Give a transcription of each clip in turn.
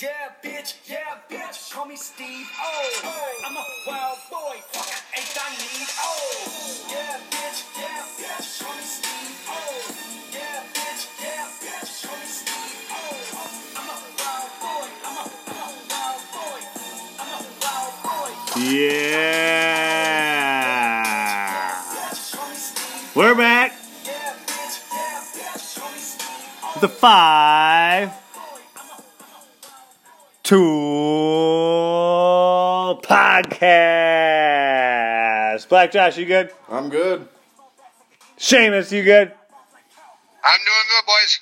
Yeah, bitch, yeah, bitch, call me Steve. Oh, I'm a wild boy, fuck ain't I need. Oh, yeah, bitch, yeah, bitch, call me Steve. Oh, yeah, bitch, yeah, bitch, call me Steve. Oh, I'm a wild boy, I'm a, I'm a wild boy, I'm a wild boy. Yeah. Bitch, call me We're back. The bitch, podcast. Black Josh, you good? I'm good. Seamus, you good? I'm doing good, boys.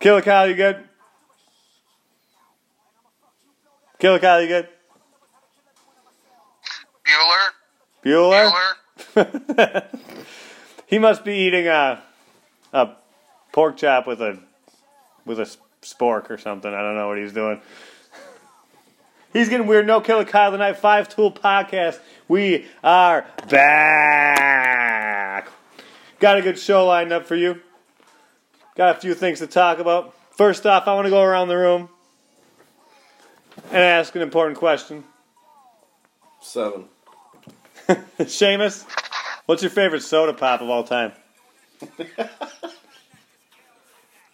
Killer Kyle, you good? Killer Kyle, you good? Bueller, Bueller? Bueller. he must be eating a a pork chop with a with a spork or something. I don't know what he's doing. He's getting weird. No Killer Kyle tonight. Five Tool Podcast. We are back. Got a good show lined up for you. Got a few things to talk about. First off, I want to go around the room and ask an important question. Seven. Seamus, what's your favorite soda pop of all time?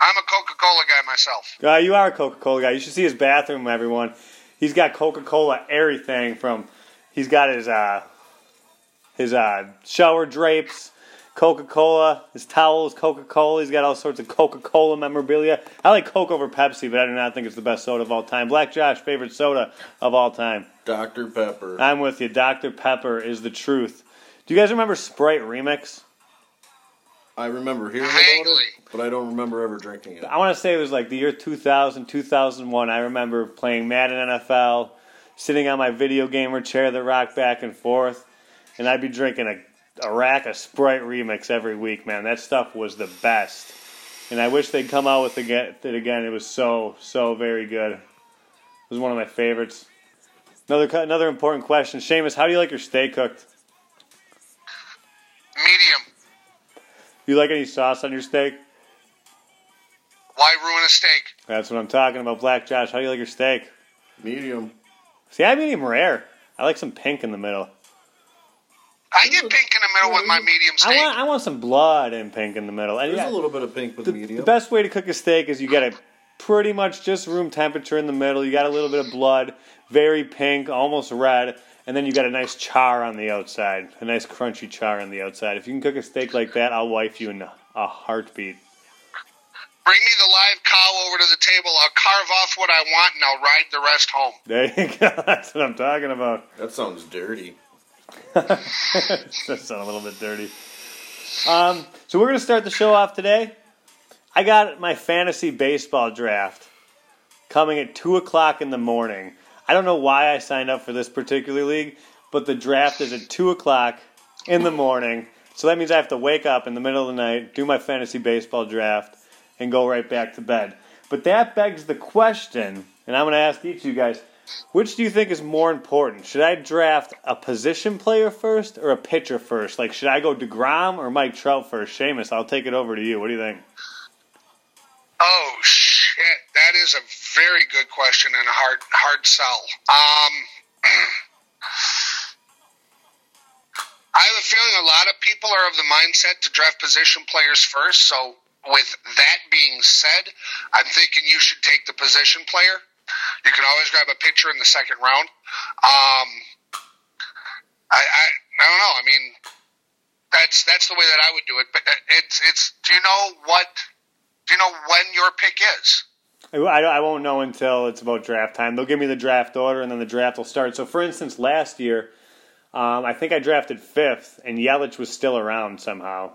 I'm a Coca-Cola guy myself. Uh, you are a Coca Cola guy. You should see his bathroom, everyone. He's got Coca Cola everything from. He's got his uh, his uh, shower drapes, Coca Cola. His towels, Coca Cola. He's got all sorts of Coca Cola memorabilia. I like Coke over Pepsi, but I do not think it's the best soda of all time. Black Josh, favorite soda of all time. Dr. Pepper. I'm with you. Dr Pepper is the truth. Do you guys remember Sprite Remix? I remember hearing about it, but I don't remember ever drinking it. I want to say it was like the year 2000, 2001. I remember playing Madden NFL, sitting on my video gamer chair that rocked back and forth, and I'd be drinking a, a rack of Sprite Remix every week, man. That stuff was the best. And I wish they'd come out with it again. It was so, so very good. It was one of my favorites. Another, cu- another important question. Seamus, how do you like your steak cooked? Medium. Do you like any sauce on your steak? Why ruin a steak? That's what I'm talking about. Black Josh, how do you like your steak? Medium. See, I medium rare. I like some pink in the middle. I get pink in the middle with my medium I steak. want I want some blood and pink in the middle. And There's yeah, a little bit of pink with the, medium. the best way to cook a steak is you get it pretty much just room temperature in the middle. You got a little bit of blood, very pink, almost red, and then you got a nice char on the outside, a nice crunchy char on the outside. If you can cook a steak like that, I'll wife you in a, a heartbeat. Bring me the live cow over to the table. I'll carve off what I want and I'll ride the rest home. There you go. That's what I'm talking about. That sounds dirty. that sounds a little bit dirty. Um, so we're gonna start the show off today. I got my fantasy baseball draft coming at two o'clock in the morning. I don't know why I signed up for this particular league, but the draft is at two o'clock in the morning. So that means I have to wake up in the middle of the night, do my fantasy baseball draft, and go right back to bed. But that begs the question, and I'm going to ask each of you guys which do you think is more important? Should I draft a position player first or a pitcher first? Like, should I go DeGrom or Mike Trout first? Seamus, I'll take it over to you. What do you think? Oh is a very good question and a hard hard sell. Um, I have a feeling a lot of people are of the mindset to draft position players first. So, with that being said, I'm thinking you should take the position player. You can always grab a pitcher in the second round. Um, I, I I don't know. I mean, that's that's the way that I would do it. But it's it's. Do you know what? Do you know when your pick is? I, I won't know until it's about draft time. They'll give me the draft order, and then the draft will start. So, for instance, last year, um, I think I drafted fifth, and Yelich was still around somehow.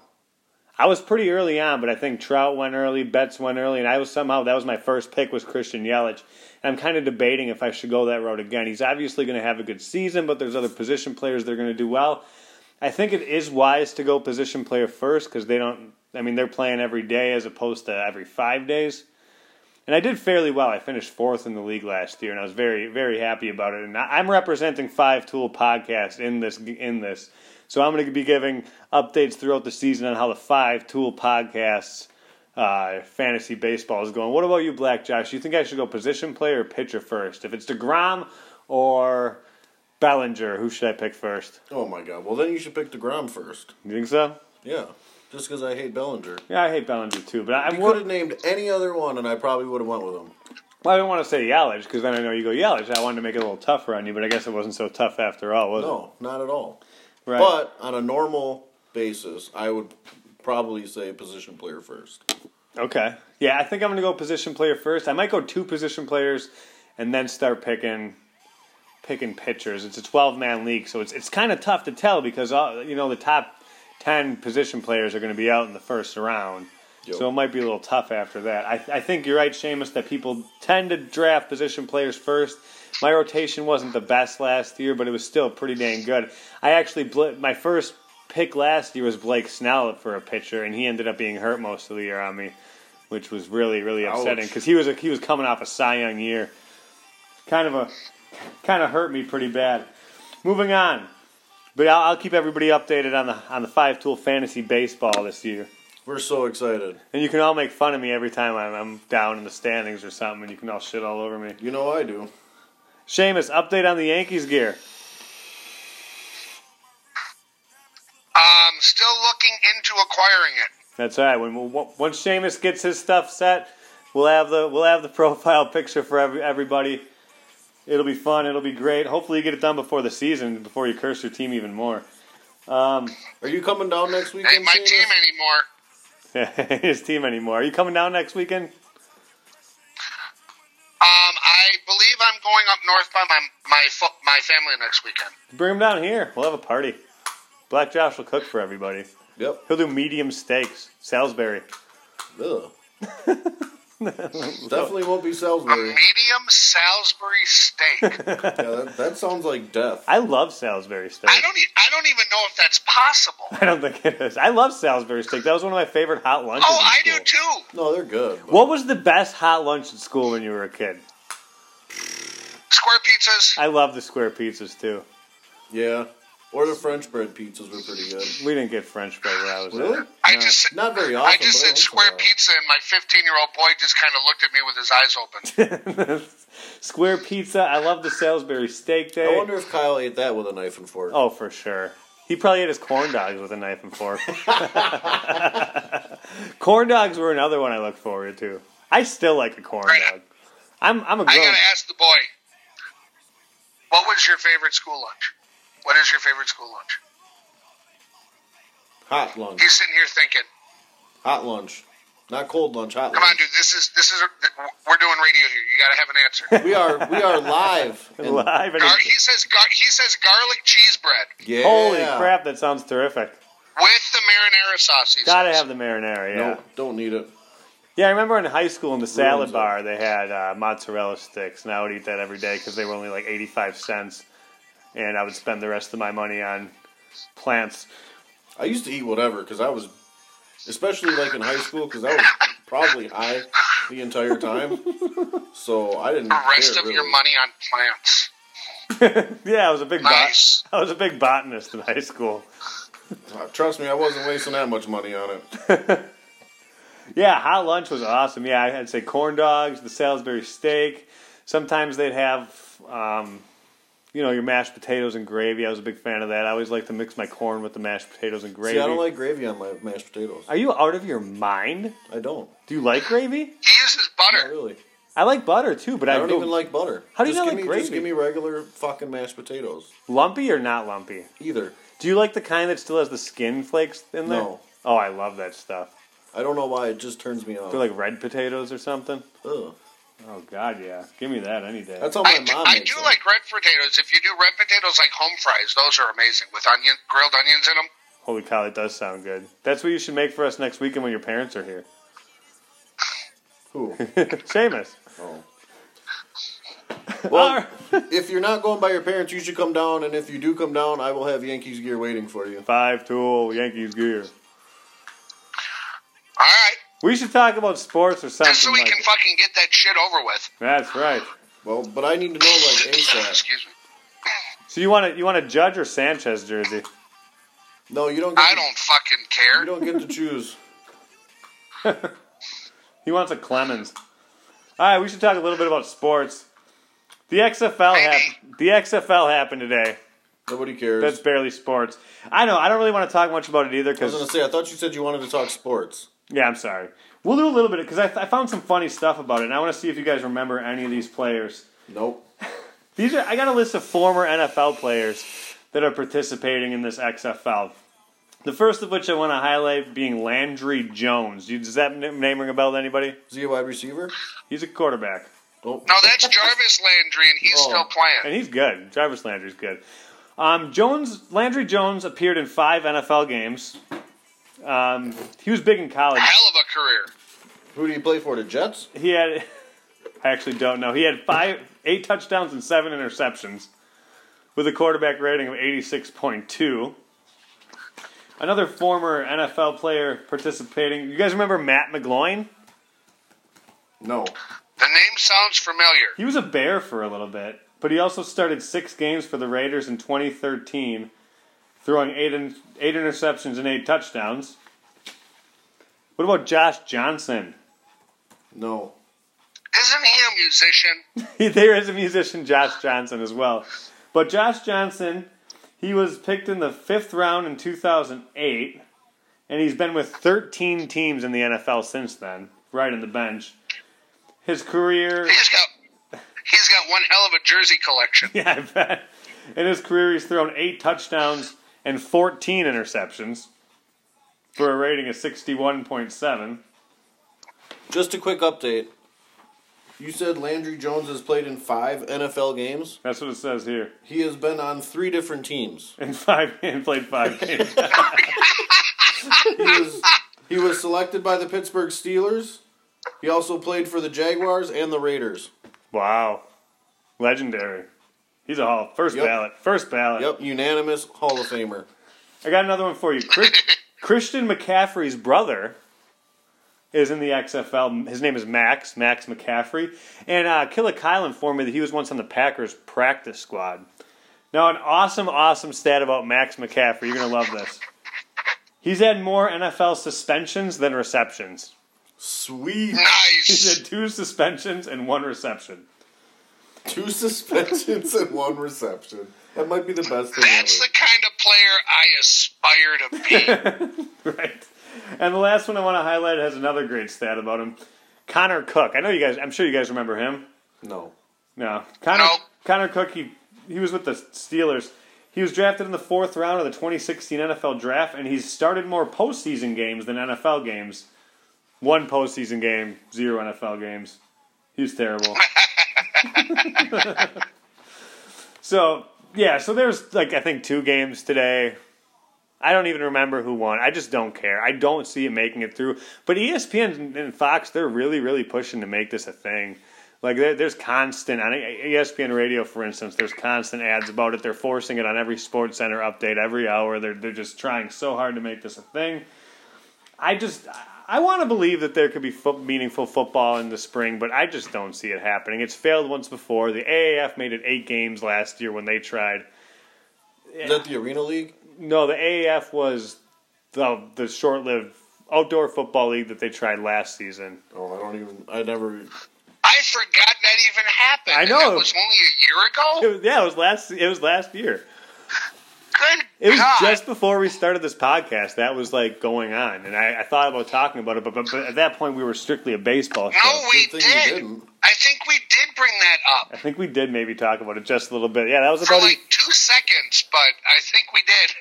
I was pretty early on, but I think Trout went early, Betts went early, and I was somehow that was my first pick was Christian Yelich. And I'm kind of debating if I should go that route again. He's obviously going to have a good season, but there's other position players that are going to do well. I think it is wise to go position player first because they don't. I mean, they're playing every day as opposed to every five days. And I did fairly well. I finished fourth in the league last year, and I was very, very happy about it. And I'm representing Five Tool Podcast in this. In this, so I'm going to be giving updates throughout the season on how the Five Tool Podcasts uh, fantasy baseball is going. What about you, Black Josh? You think I should go position player or pitcher first? If it's Degrom or Bellinger, who should I pick first? Oh my god. Well, then you should pick Degrom first. You think so? Yeah. Just because I hate Bellinger. Yeah, I hate Bellinger too, but I'm You have named any other one, and I probably would have went with him. well, I didn't want to say Yelich because then I know you go Yelich. I wanted to make it a little tougher on you, but I guess it wasn't so tough after all, was it? No, not at all. Right. But on a normal basis, I would probably say position player first. Okay. Yeah, I think I'm going to go position player first. I might go two position players and then start picking picking pitchers. It's a 12 man league, so it's it's kind of tough to tell because all, you know the top 10 position players are going to be out in the first round. Yep. So it might be a little tough after that. I, I think you're right, Seamus, that people tend to draft position players first. My rotation wasn't the best last year, but it was still pretty dang good. I actually, my first pick last year was Blake Snell for a pitcher, and he ended up being hurt most of the year on me, which was really, really upsetting because he was a, he was coming off a Cy Young year. Kind of a, kind of hurt me pretty bad. Moving on, but I'll, I'll keep everybody updated on the on the five tool fantasy baseball this year. We're so excited. And you can all make fun of me every time I'm, I'm down in the standings or something, and you can all shit all over me. You know I do. Seamus, update on the Yankees gear. I'm still looking into acquiring it. That's all right. When once Seamus gets his stuff set, we'll have the we'll have the profile picture for every, everybody. It'll be fun. It'll be great. Hopefully, you get it done before the season, before you curse your team even more. Um, Are you coming down next weekend? Ain't my Seamus? team anymore. his team anymore. Are you coming down next weekend? Um, I believe I'm going up north by my my my family next weekend. Bring him down here. We'll have a party. Black Josh will cook for everybody. Yep. He'll do medium steaks, Salisbury. Ugh. Definitely won't be Salisbury. A medium Salisbury steak. yeah, that, that sounds like death. I love Salisbury steak. I don't e- I don't even know if that's possible. I don't think it is. I love Salisbury steak. That was one of my favorite hot lunches. Oh, I do too. No, they're good. but- What was the best hot lunch at school when you were a kid? Square pizzas. I love the square pizzas too. Yeah. Or the French bread pizzas were pretty good. We didn't get French bread where I was Really? at. I No. just Not very often. I just said once square pizza, and my 15 year old boy just kind of looked at me with his eyes open. square pizza. I love the Salisbury steak day. I wonder if Kyle ate that with a knife and fork. Oh, for sure. He probably ate his corn dogs with a knife and fork. corn dogs were another one I look forward to. I still like a corn Right. dog. I'm I'm a I grown. gotta ask the boy, what was your favorite school lunch? What is your favorite school lunch? Hot lunch. He's sitting here thinking, Hot lunch. Not cold lunch, hot lunch. "Come on, dude, this is this is we're doing radio here. You gotta have an answer." We are we are live. live and Gar- he says gar- he says garlic cheese bread yeah. Holy crap, that sounds terrific. with the marinara sauce. he Gotta says. have the marinara, yeah. No, don't need it. Yeah, I remember in high school in the salad Ruins bar they had uh, mozzarella sticks, and I would eat that every day because they were only like eighty-five cents, and I would spend the rest of my money on plants. I used to eat whatever because I was, especially like in high school, because I was probably high the entire time. So I didn't. The rest care, of your money on plants. yeah, I was a big Nice. bot- I was a big botanist in high school. Uh, Trust me, I wasn't wasting that much money on it. Yeah, hot lunch was awesome. Yeah, I'd say corn dogs, the Salisbury steak. Sometimes they'd have, um, you know, your mashed potatoes and gravy. I was a big fan of that. I always like to mix my corn with the mashed potatoes and gravy. See, I don't like gravy on my mashed potatoes. Are you out of your mind? I don't. Do you like gravy? He uses Not butter. really. I like butter too, but I I, don't go even like butter. How do you just not give like me, Just give me regular fucking mashed potatoes. lumpy or not lumpy. Either. Do you like the kind that still has the skin flakes in there? No. Oh, I love that stuff. I don't know why it just turns me off. They're like red potatoes or something. Ugh. Oh God, yeah. Give me that any day. That's all my I do, mom I makes do them. like red potatoes. If you do red potatoes like home fries, those are amazing with onion, grilled onions in them. Holy cow, it does sound good. That's what you should make for us next weekend when your parents are here. Who? Seamus. Oh. Well, if you're not going by your parents, you should come down. And if you do come down, I will have Yankees gear waiting for you. Five tool Yankees gear. All right, We should talk about sports or something just so we like can it. fucking get that shit over with. That's right. Well, but I need to know like ASAP. Excuse me. So you want to you want a Judge or Sanchez jersey? No, you don't. Get I to, don't fucking care. You don't get to choose. He wants a Clemens. All right, we should talk a little bit about sports. The XFL happened. The XFL happened today. Nobody cares. That's barely sports. I know. I don't really want to talk much about it either I was gonna say. I thought you said you wanted to talk sports. Yeah, I'm sorry. We'll do a little bit because I, I found some funny stuff about it, and I want to see if you guys remember any of these players. Nope. These are I got a list of former NFL players that are participating in this XFL. The first of which I want to highlight being Landry Jones. You- Does that n- name ring a bell to anybody? Is he a wide receiver? He's a quarterback, Oh, No, that's Jarvis Landry, and he's Oh. still playing. and he's good. Jarvis Landry's good. Um, Jones Landry Jones appeared in five NFL games. Um, he was big in college. Hell of a career. who do you play for? The Jets? He had, I actually don't know. He had five, eight touchdowns and seven interceptions, with a quarterback rating of eighty-six point two. Another former NFL player participating. You guys remember Matt McGloin? No. The name sounds familiar. He was a Bear for a little bit, but he also started six games for the Raiders in 2013, throwing eight in, eight interceptions and eight touchdowns. What about Josh Johnson? No. Isn't he a musician? there is a musician, Josh Johnson, as well. But Josh Johnson, he was picked in the fifth round in 2008, and he's been with 13 teams in the NFL since then, right in the bench. His career, He's got he's got one hell of a jersey collection. yeah, I bet. In his career, he's thrown eight touchdowns and 14 interceptions for a rating of 61.7. Just a quick update. You said Landry Jones has played in five NFL games. That's what it says here. He has been on three different teams. In five, and played five games. He was he was selected by the Pittsburgh Steelers. He also played for the Jaguars and the Raiders. Wow. Legendary. He's a hall. First Yep. ballot. First ballot. Yep, unanimous Hall of Famer. I got another one for you. Chris, Christian McCaffrey's brother is in the XFL. His name is Max, Max McCaffrey. And uh, Killa Kylan informed me that he was once on the Packers practice squad. Now, an awesome, awesome stat about Max McCaffrey. You're going to love this. He's had more NFL suspensions than receptions. Sweet. Nice. He's had two suspensions and one reception. Two suspensions and one reception. That might be the best thing That's the kind of player I aspire to be. right. And the last one I want to highlight has another great stat about him. Connor Cook. I know you guys. I'm sure you guys remember him. No. No, Connor. No. Connor Cook. He he was with the Steelers. He was drafted in the fourth round of the 2016 NFL Draft, and he's started more postseason games than NFL games. One postseason game, zero NFL games. He was terrible. so yeah, so there's like I think two games today. I don't even remember who won. I just don't care. I don't see it making it through. But ESPN and Fox, they're really, really pushing to make this a thing. Like there's constant on ESPN Radio, for instance. There's constant ads about it. They're forcing it on every Sports Center update every hour. They're they're just trying so hard to make this a thing. I just I want to believe that there could be fo- meaningful football in the spring, but I just don't see it happening. It's failed once before. The AAF made it eight games last year when they tried. Is that the Arena League? No, the AAF was the the short-lived outdoor football league that they tried last season. Oh, I don't even. I never. I forgot that even happened. I know. it was only a year ago. It was, yeah, it was last. It was last year. Good It was God. just before we started this podcast. That was like going on, and I, I thought about talking about it, but, but, but at that point we were strictly a baseball show. No, we Good thing you did. didn't. I think we did bring that up I think we did maybe talk about it just a little bit. Yeah, that was for about. a- two seconds, but I think we did.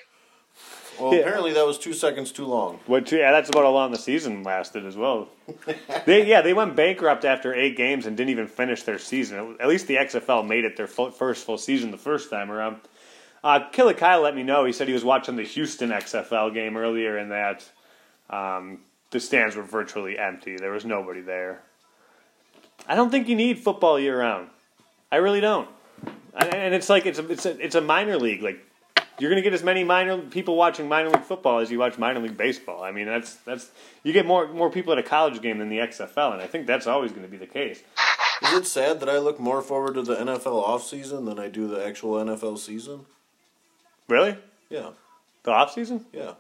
Well, Yeah. apparently that was two seconds too long. What? Yeah, that's about how long the season lasted as well. they yeah, they went bankrupt after eight games and didn't even finish their season. At least the XFL made it their full, first full season the first time around. Uh, Killer Kyle let me know. He said he was watching the Houston XFL game earlier, and that um, the stands were virtually empty. There was nobody there. I don't think you need football year round. I really don't. And it's like it's a, it's a, it's a minor league. Like you're going to get as many minor people watching minor league football as you watch minor league baseball. I mean, that's that's you get more more people at a college game than the XFL, and I think that's always going to be the case. Is it sad that I look more forward to the NFL offseason than I do the actual NFL season? Really, Yeah. the off season? Yeah.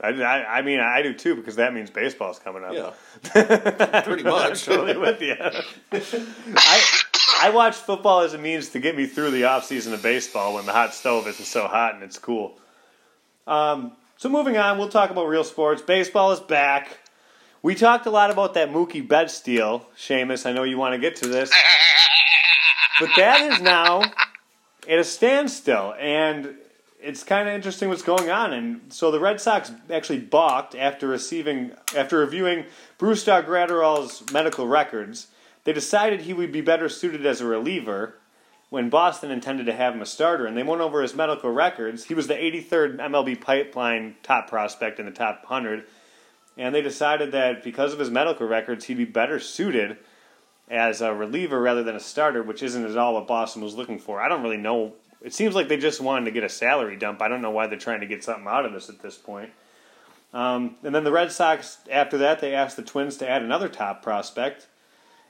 I, I, I mean, I do too because that means baseball's coming up. Yeah, pretty much. I'm totally with you. I I watch football as a means to get me through the off season of baseball when the hot stove isn't so hot and it's cool. Um, so moving on, we'll talk about real sports. Baseball is back. We talked a lot about that Mookie Betts deal, Seamus. I know you want to get to this, but that is now at a standstill, and it's kind of interesting what's going on. And so the Red Sox actually balked after receiving after reviewing Brusdar Graterol's medical records. They decided he would be better suited as a reliever when Boston intended to have him a starter, and they went over his medical records. He was the 83rd MLB pipeline top prospect in the top 100, and they decided that because of his medical records, he'd be better suited as a reliever rather than a starter, which isn't at all what Boston was looking for. I don't really know. It seems like they just wanted to get a salary dump. I don't know why they're trying to get something out of this at this point. Um, and then the Red Sox, after that, they asked the Twins to add another top prospect.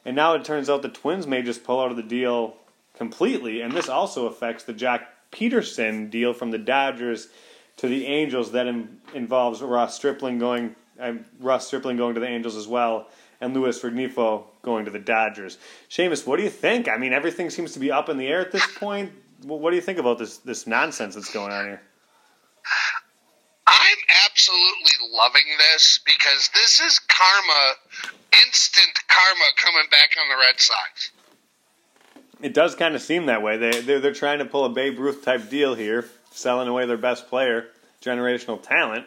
And now it turns out the Twins may just pull out of the deal completely, and this also affects the Joc Pederson deal from the Dodgers to the Angels that in, involves Ross Stripling going uh, Ross Stripling going to the Angels as well, and Luis Rengifo going to the Dodgers. Seamus, what do you think? I mean, everything seems to be up in the air at this point. What do you think about this this nonsense that's going on here? I'm absolutely loving this because this is karma, instant karma coming back on the Red Sox. It does kind of seem that way. They they're, they're trying to pull a Babe Ruth type deal here, selling away their best player, generational talent,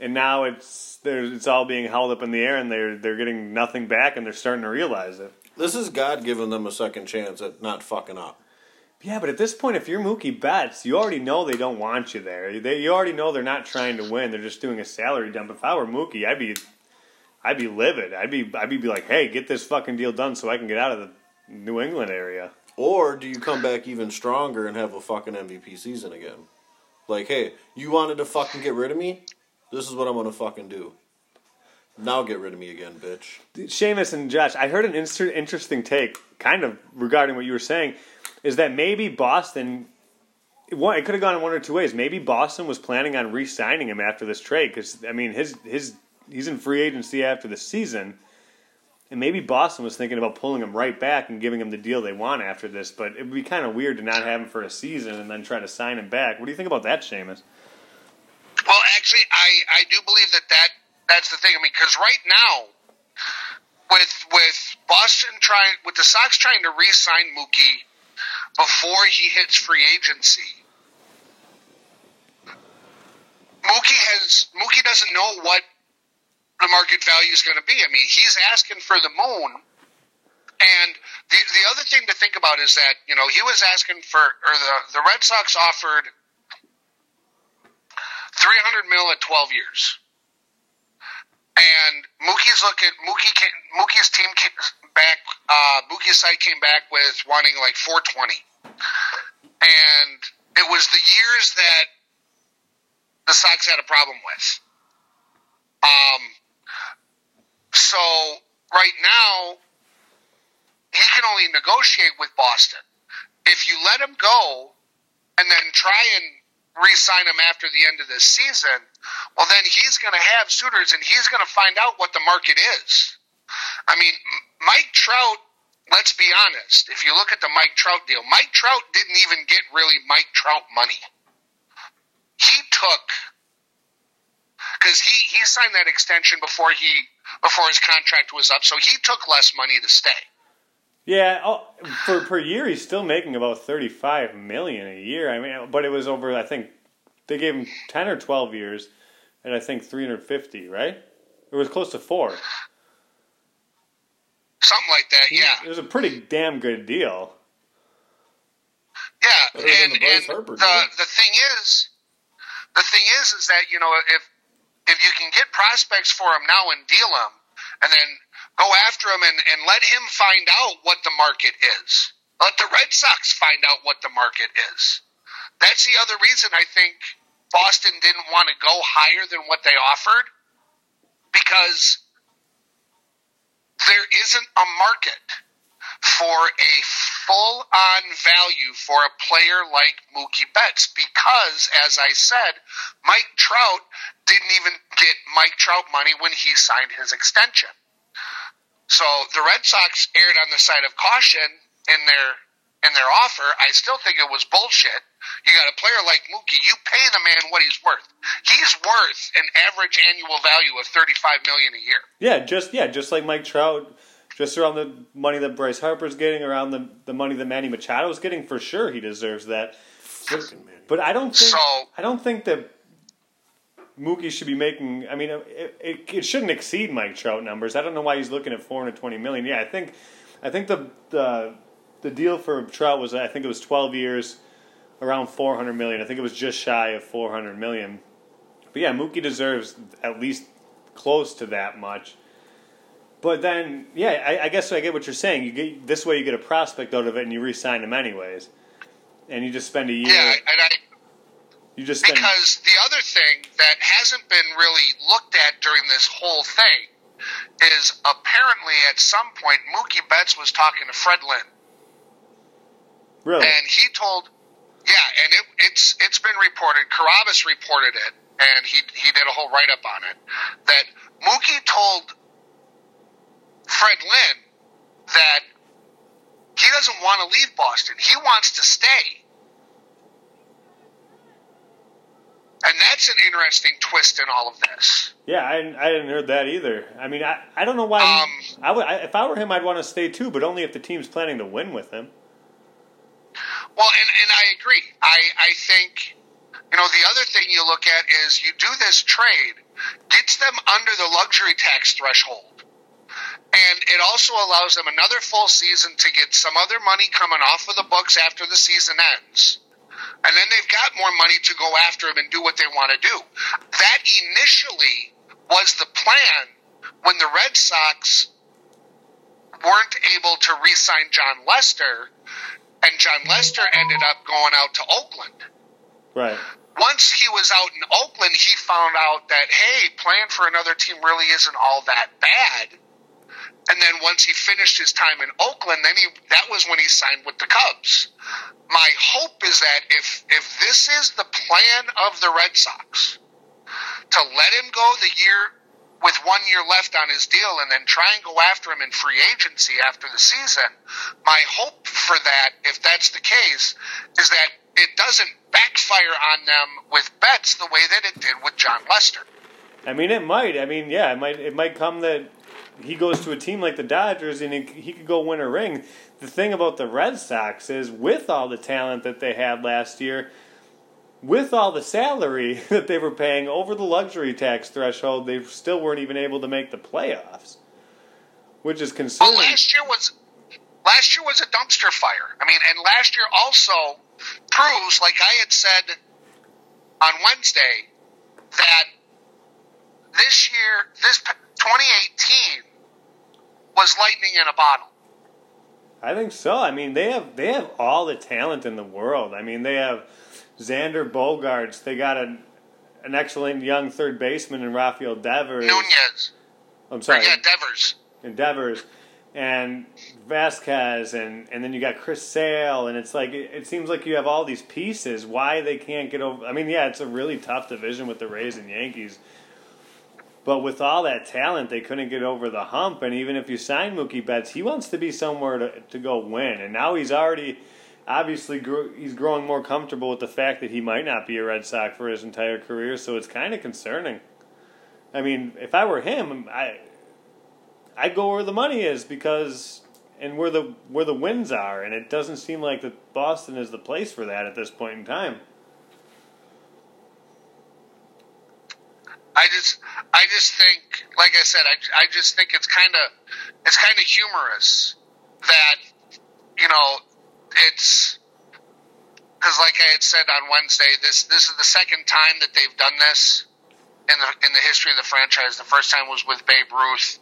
and now it's it's all being held up in the air, and they're they're getting nothing back, and they're starting to realize it. This is God giving them a second chance at not fucking up. Yeah, but at this point, if you're Mookie Betts, you already know they don't want you there. They, you already know they're not trying to win; they're just doing a salary dump. If I were Mookie, I'd be, I'd be livid. I'd be, I'd be like, hey, get this fucking deal done so I can get out of the New England area. Or do you come back even stronger and have a fucking MVP season again? Like, hey, you wanted to fucking get rid of me? This is what I'm gonna fucking do. Now get rid of me again, bitch. Seamus and Josh, I heard an inter- interesting take, kind of regarding what you were saying, is that maybe Boston. One, it could have gone in one or two ways. Maybe Boston was planning on re-signing him after this trade because I mean his his he's in free agency after the season, and maybe Boston was thinking about pulling him right back and giving him the deal they want after this. But it would be kind of weird to not have him for a season and then try to sign him back. What do you think about that, Seamus? Actually, I, I do believe that, that that's the thing. I mean, because right now, with with Boston trying, with the Sox trying to re-sign Mookie before he hits free agency, Mookie has Mookie doesn't know what the market value is going to be. I mean, he's asking for the moon. And the the other thing to think about is that you know he was asking for, or the the Red Sox offered three hundred mil at twelve years, and Mookie's look at Mookie came, Mookie's team came back. Uh, Mookie's side came back with wanting like four twenty, and it was the years that the Sox had a problem with. Um, so right now, he can only negotiate with Boston. If you let him go and then try and re-sign him after the end of this season, well, then he's going to have suitors and he's going to find out what the market is. I mean, Mike Trout, let's be honest, if you look at the Mike Trout deal, Mike Trout didn't even get really Mike Trout money. He took because he he signed that extension before he before his contract was up, so he took less money to stay. Yeah, oh, for per year he's still making about thirty five million a year. I mean, but it was over. I think they gave him ten or twelve years, and I think three hundred fifty. Right? It was close to four. Something like that. Yeah. It was a pretty damn good deal. Yeah, and, the and Harper the deal. the thing is, the thing is, is that you know if if you can get prospects for him now and deal him, and then go after him and, and let him find out what the market is. Let the Red Sox find out what the market is. That's the other reason I think Boston didn't want to go higher than what they offered because there isn't a market for a full on value for a player like Mookie Betts because, as I said, Mike Trout didn't even get Mike Trout money when he signed his extension. So the Red Sox erred on the side of caution in their in their offer. I still think it was bullshit. You got a player like Mookie, you pay the man what he's worth. He's worth an average annual value of thirty five million a year. Yeah, just yeah, just like Mike Trout, just around the money that Bryce Harper's getting, around the the money that Manny Machado's getting, for sure he deserves that. But, but I don't think So- I don't think that Mookie should be making. I mean, it, it, it shouldn't exceed Mike Trout numbers. I don't know why he's looking at four hundred twenty million. Yeah, I think I think the the the deal for Trout was I think it was twelve years, around four hundred million. I think it was just shy of four hundred million. But yeah, Mookie deserves at least close to that much. But then, yeah, I, I guess I get what you're saying. You get this way, you get a prospect out of it, and you re-sign him anyways, and you just spend a year. Yeah, and I You just because the other thing that hasn't been really looked at during this whole thing is apparently at some point Mookie Betts was talking to Fred Lynn. really, and he told, yeah, and it, it's it's been reported. Carabas reported it, and he he did a whole write up on it. That Mookie told Fred Lynn that he doesn't want to leave Boston. He wants to stay. And that's an interesting twist in all of this. yeah, I, I didn't heard that either. I mean, I, I don't know why. he- Um, I would, I, if I were him, I'd want to stay too, but only if the team's planning to win with him. Well, and, and I agree. I, I think, you know, the other thing you look at is you do this trade, gets them under the luxury tax threshold. And it also allows them another full season to get some other money coming off of the books after the season ends. And then they've got more money to go after them and do what they want to do. That initially was the plan when the Red Sox weren't able to re sign Jon Lester and Jon Lester ended up going out to Oakland. Right. Once he was out in Oakland, he found out that hey, playing for another team really isn't all that bad. And then once he finished his time in Oakland, then he that was when he signed with the Cubs. My hope is that if if this is the plan of the Red Sox to let him go the year with one year left on his deal and then try and go after him in free agency after the season, my hope for that, if that's the case, is that it doesn't backfire on them with Betts the way that it did with Jon Lester. I mean, it might. I mean, yeah, it might. It might come that he goes to a team like the Dodgers and he, he could go win a ring. The thing about the Red Sox is, with all the talent that they had last year, with all the salary that they were paying over the luxury tax threshold, they still weren't even able to make the playoffs, which is Well, concerning. last year was last year was a dumpster fire. I mean, and last year also proves, like I had said on Wednesday, that this year, this 2018 was lightning in a bottle. I think so. I mean, they have they have all the talent in the world. I mean, they have Xander Bogaerts. They got an an excellent young third baseman in Rafael Devers. Nunez, I'm sorry, yeah, Devers. Endeavors and Vasquez, and and then you got Chris Sale, and it's like it, it seems like you have all these pieces. Why they can't get over? I mean, yeah, it's a really tough division with the Rays and Yankees. But with all that talent, they couldn't get over the hump. And even if you sign Mookie Betts, he wants to be somewhere to, to go win. And now he's already, obviously, grew, he's growing more comfortable with the fact that he might not be a Red Sox for his entire career. So it's kind of concerning. I mean, if I were him, I, I'd go where the money is because, and where the where the wins are. And it doesn't seem like that Boston is the place for that at this point in time. I just, I just think, like I said, I, I just think it's kind of, it's kind of humorous that, you know, it's because, like I had said on Wednesday, this this is the second time that they've done this in the in the history of the franchise. The first time was with Babe Ruth,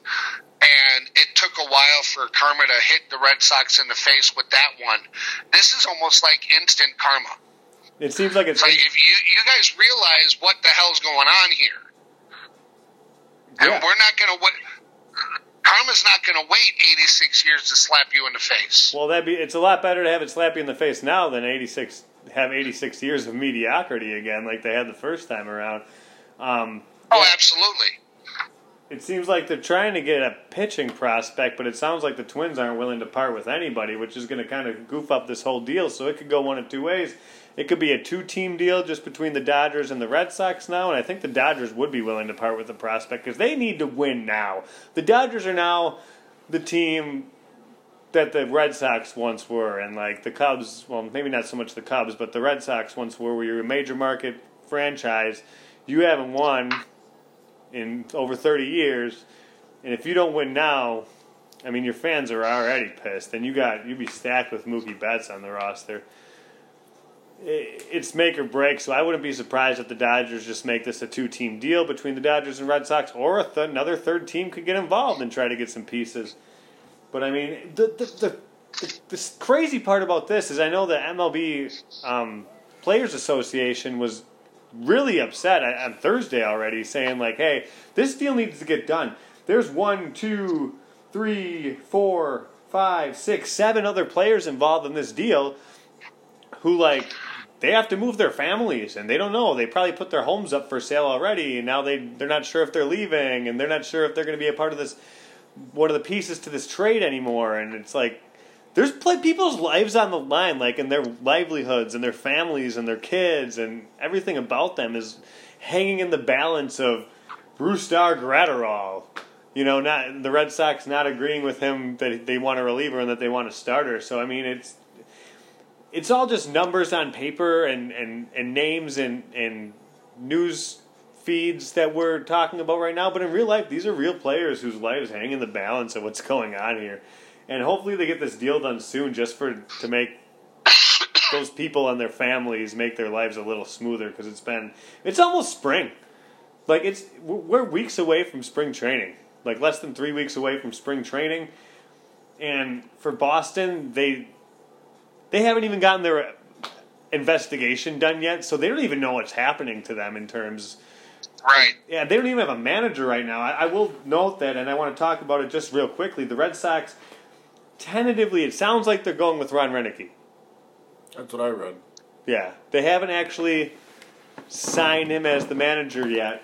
and it took a while for karma to hit the Red Sox in the face with that one. This is almost like instant karma. It seems like it's It's like if you you guys realize what the hell's going on here, and Yeah. we're not going to what Karma's not going to wait 86 years to slap you in the face. Well, that'd be. It's a lot better to have it slap you in the face now than eighty six. Have eighty six years of mediocrity again, like they had the first time around. Um, Oh, absolutely. it seems like they're trying to get a pitching prospect, but it sounds like the Twins aren't willing to part with anybody, which is going to kind of goof up this whole deal. So it could go one of two ways. It could be a two-team deal just between the Dodgers and the Red Sox now, and I think the Dodgers would be willing to part with the prospect because they need to win now. The Dodgers are now the team that the Red Sox once were, and like the Cubs. Well, maybe not so much the Cubs, but the Red Sox once were. Where you're a major market franchise, you haven't won in over 30 years, and if you don't win now, I mean your fans are already pissed, and you got you'd be stacked with Mookie Betts on the roster. It's make or break, so I wouldn't be surprised if the Dodgers just make this a two-team deal between the Dodgers and Red Sox, or th- another third team could get involved and try to get some pieces. But I mean, the the, the, the crazy part about this is I know the MLB um, Players Association was really upset on Thursday already, saying like, "Hey, this deal needs to get done." There's one, two, three, four, five, six, seven other players involved in this deal who like they have to move their families and they don't know. They probably put their homes up for sale already, and now they they're not sure if they're leaving, and they're not sure if they're going to be a part of this one of the pieces to this trade anymore. And it's like there's play, people's lives on the line, like and their livelihoods and their families and their kids and everything about them is hanging in the balance of Brusdar Graterol. You know, not the Red Sox not agreeing with him that they want a reliever and that they want a starter. So I mean, it's it's all just numbers on paper and, and, and names and, and news feeds that we're talking about right now. But in real life, these are real players whose lives hang in the balance of what's going on here. And hopefully they get this deal done soon just for to make those people and their families make their lives a little smoother because it's been it's almost spring. Like it's we're weeks away from spring training. Like less than 3 weeks away from spring training. And for Boston, they they haven't even gotten their investigation done yet, so they don't even know what's happening to them in terms. Right. Yeah, they don't even have a manager right now. I, I will note that, and I want to talk about it just real quickly. The Red Sox, tentatively, it sounds like they're going with Ron Roenicke. That's what I read. Yeah, they haven't actually signed him as the manager yet,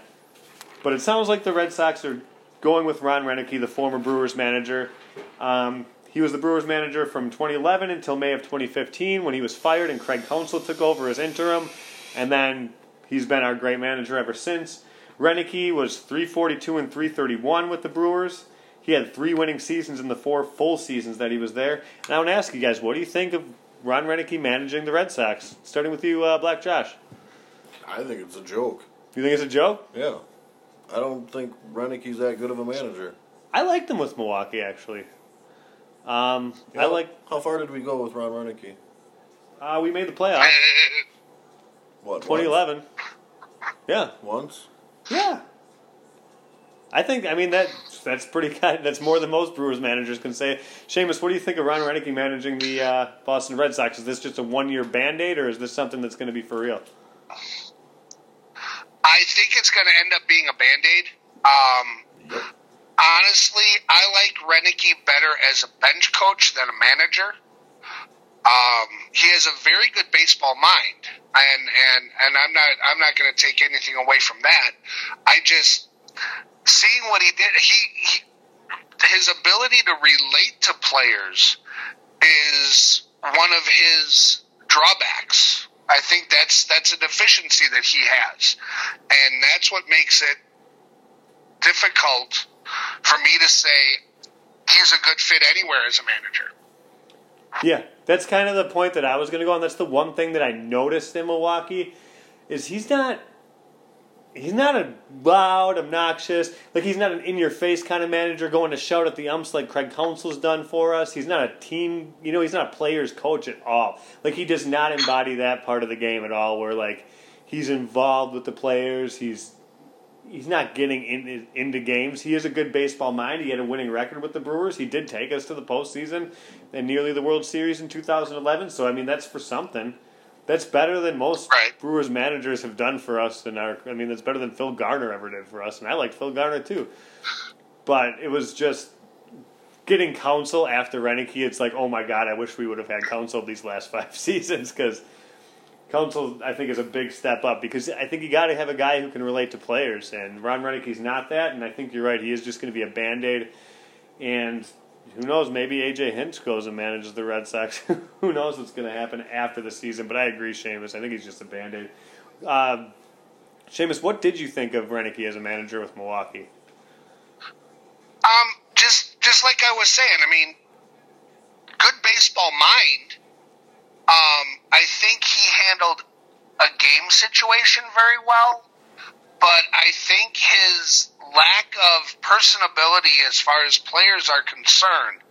but it sounds like the Red Sox are going with Ron Roenicke, the former Brewers manager. Um, he was the Brewers manager from 2011 until May of 2015 when he was fired and Craig Counsell took over as interim, and then he's been our great manager ever since. Roenicke was 342 and 331 with the Brewers. He had three winning seasons in the four full seasons that he was there. And I want to ask you guys, what do you think of Ron Roenicke managing the Red Sox? Starting with you, uh, Black Josh. I think it's a joke. You think it's a joke? Yeah. I don't think Roenicke's that good of a manager. I liked him with Milwaukee, actually. Um, You I like. How far did we go with Ron Roenicke? Uh, we made the playoffs, What? 2011. Yeah, Once? yeah. I think. I mean that. That's pretty. Kind, that's more than most Brewers managers can say. Seamus, what do you think of Ron Roenicke managing the uh, Boston Red Sox? Is this just a one-year Band-Aid, or is this something that's going to be for real? I think it's going to end up being a band aid. Um, Yep. Honestly, I like Roenicke better as a bench coach than a manager. Um, he has a very good baseball mind, and and and I'm not I'm not going to take anything away from that. I just seeing what he did. He, he his ability to relate to players is one of his drawbacks. I think that's that's a deficiency that he has, and that's what makes it difficult for me to say he's a good fit anywhere as a manager. Yeah, that's kind of the point that I was going to go on. That's the one thing that I noticed in Milwaukee is he's not he's not a loud, obnoxious, like he's not an in-your-face kind of manager going to shout at the umps like Craig Counsell's done for us. He's not a team, you know, he's not a player's coach at all. Like he does not embody that part of the game at all. Where like he's involved with the players. He's he's not getting in, into games. He is a good baseball mind. He had a winning record with the Brewers. He did take us to the postseason and nearly the World Series in 2011. So I mean, that's for something. That's better than most Right. Brewers managers have done for us. In our, I mean, that's better than Phil Garner ever did for us, and I like Phil Garner too. But it was just getting Counsell after Roenicke, it's like, oh my god, I wish we would have had Counsell these last five seasons because Counsell, I think, is a big step up because I think you got to have a guy who can relate to players, and Ron Roenicke's not that, and I think you're right. He is just going to be a band aid, and who knows? Maybe AJ Hinch goes and manages the Red Sox. who knows what's going to happen after the season? But I agree, Seamus. I think he's just a band aid. Uh, Seamus, what did you think of Roenicke as a manager with Milwaukee? Um, just just like I was saying, I mean, good baseball mind. Um, I think he handled a game situation very well, but I think his lack of personability as far as players are concerned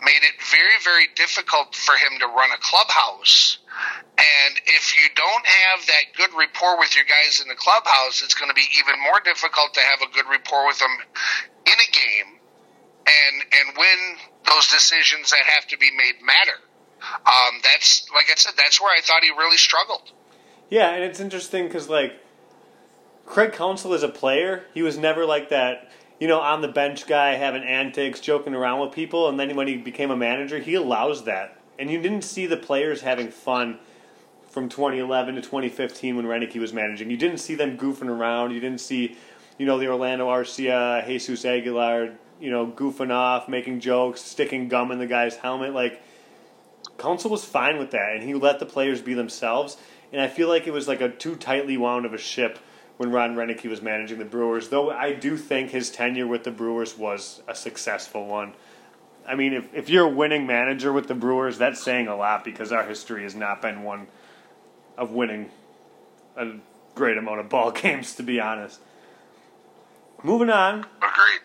made it very, very difficult for him to run a clubhouse. And if you don't have that good rapport with your guys in the clubhouse, it's going to be even more difficult to have a good rapport with them in a game and and win those decisions that have to be made matter. Um, that's like I said, that's where I thought he really struggled. Yeah, and it's interesting because like Craig Counsell is a player, he was never like that. You know, on the bench guy having antics, joking around with people, and then when he became a manager, he allows that. And you didn't see the players having fun from 2011 to 2015 when Roenicke was managing. You didn't see them goofing around. You didn't see, you know, the Orlando Arcia, Jesus Aguilar, you know, goofing off, making jokes, sticking gum in the guy's helmet. Like, Counsell was fine with that, and he let the players be themselves. And I feel like it was like a too tightly wound of a ship when Ron Roenicke was managing the Brewers. Though I do think his tenure with the Brewers was a successful one. I mean, if if you're a winning manager with the Brewers, that's saying a lot because our history has not been one of winning a great amount of ball games, to be honest. Moving on. Agreed.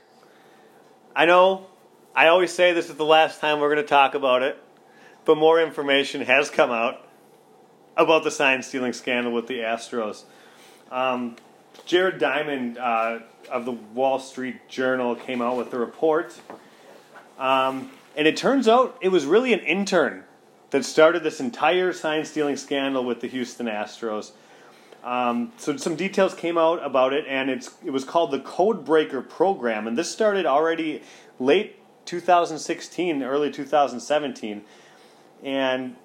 I know I always say this is the last time we're going to talk about it, but more information has come out about the sign stealing scandal with the Astros. Um, Jared Diamond uh, of the Wall Street Journal came out with a report, um, and it turns out it was really an intern that started this entire sign stealing scandal with the Houston Astros. Um, so some details came out about it, and it's it was called the Codebreaker Program, and this started already late 2016, early 2017, and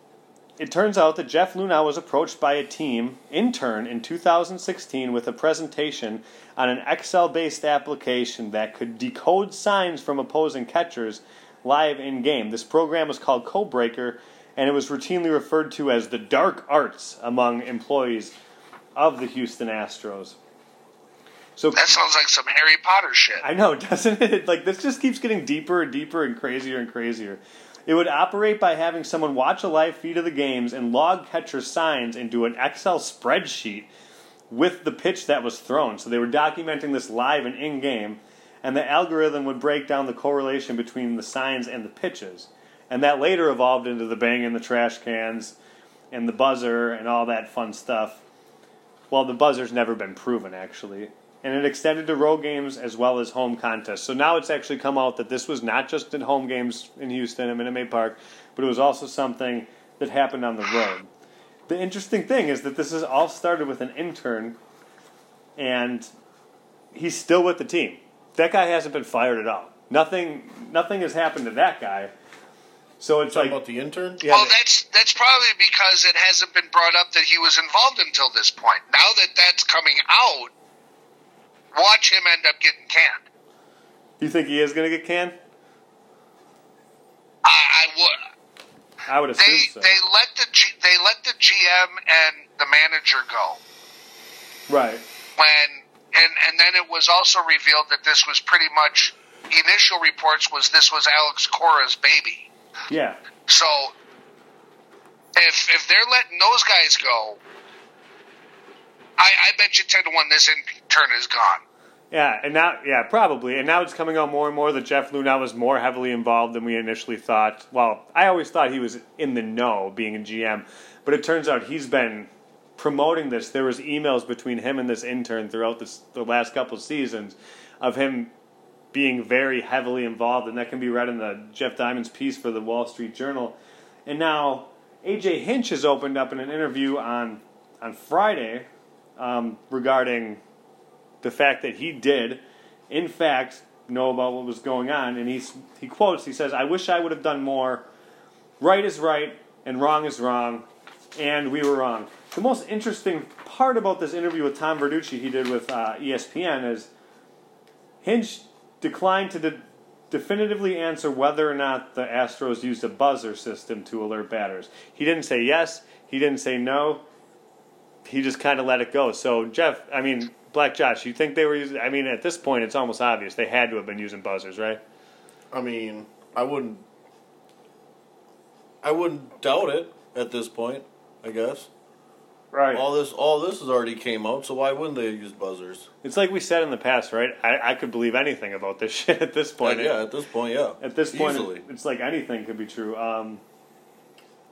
it turns out that Jeff Luhnow was approached by a team intern in 2016 with a presentation on an Excel-based application that could decode signs from opposing catchers live in game. This program was called Codebreaker, and it was routinely referred to as the dark arts among employees of the Houston Astros. So That sounds like some Harry Potter shit. I know, doesn't it? Like this just keeps getting deeper and deeper and crazier and crazier. It would operate by having someone watch a live feed of the games and log catcher signs into an Excel spreadsheet with the pitch that was thrown. So they were documenting this live and in game, and the algorithm would break down the correlation between the signs and the pitches. And that later evolved into the bang in the trash cans and the buzzer and all that fun stuff. Well, the buzzer's never been proven, actually. And it extended to road games as well as home contests. So now it's actually come out that this was not just in home games in Houston at Minute Maid Park, but it was also something that happened on the road. The interesting thing is that this is all started with an intern, and he's still with the team. That guy hasn't been fired at all. Nothing, nothing has happened to that guy. So it's like, about the intern? yeah, well, that's that's probably because it hasn't been brought up that he was involved until this point. Now that that's coming out, watch him end up getting canned. you think he is going to get canned? I, I would. I would assume They so. they let the G, they let the GM and the manager go right. when and and then it was also revealed that this was pretty much initial reports was this was Alex Cora's baby. Yeah. So if if they're letting those guys go, I, I bet you ten to one this intern is gone. Yeah, and now, yeah, probably. And now it's coming out more and more that Jeff Luhnow was more heavily involved than we initially thought. Well, I always thought he was in the know, being a GM, but it turns out he's been promoting this. There was emails between him and this intern throughout this, the last couple of seasons of him being very heavily involved, and that can be read in the Jeff Diamond's piece for the Wall Street Journal. And now AJ Hinch has opened up in an interview on on Friday um, regarding the fact that he did, in fact, know about what was going on, and he's, he quotes, he says, I wish I would have done more. Right is right, and wrong is wrong, and we were wrong. The most interesting part about this interview with Tom Verducci he did with uh, ESPN is Hinch declined to de- definitively answer whether or not the Astros used a buzzer system to alert batters. He didn't say yes, he didn't say no. He just kind of let it go. So, Jeff, I mean, Black Josh, you think they were using? I mean, at this point, it's almost obvious they had to have been using buzzers, right? I mean, I wouldn't. I wouldn't doubt it at this point. I guess Right. all this all this has already came out, so why wouldn't they use buzzers? It's like we said in the past, right? I, I could believe anything about this shit at this point. yeah, at this point, yeah. At this point, easily. it's like anything could be true. Um,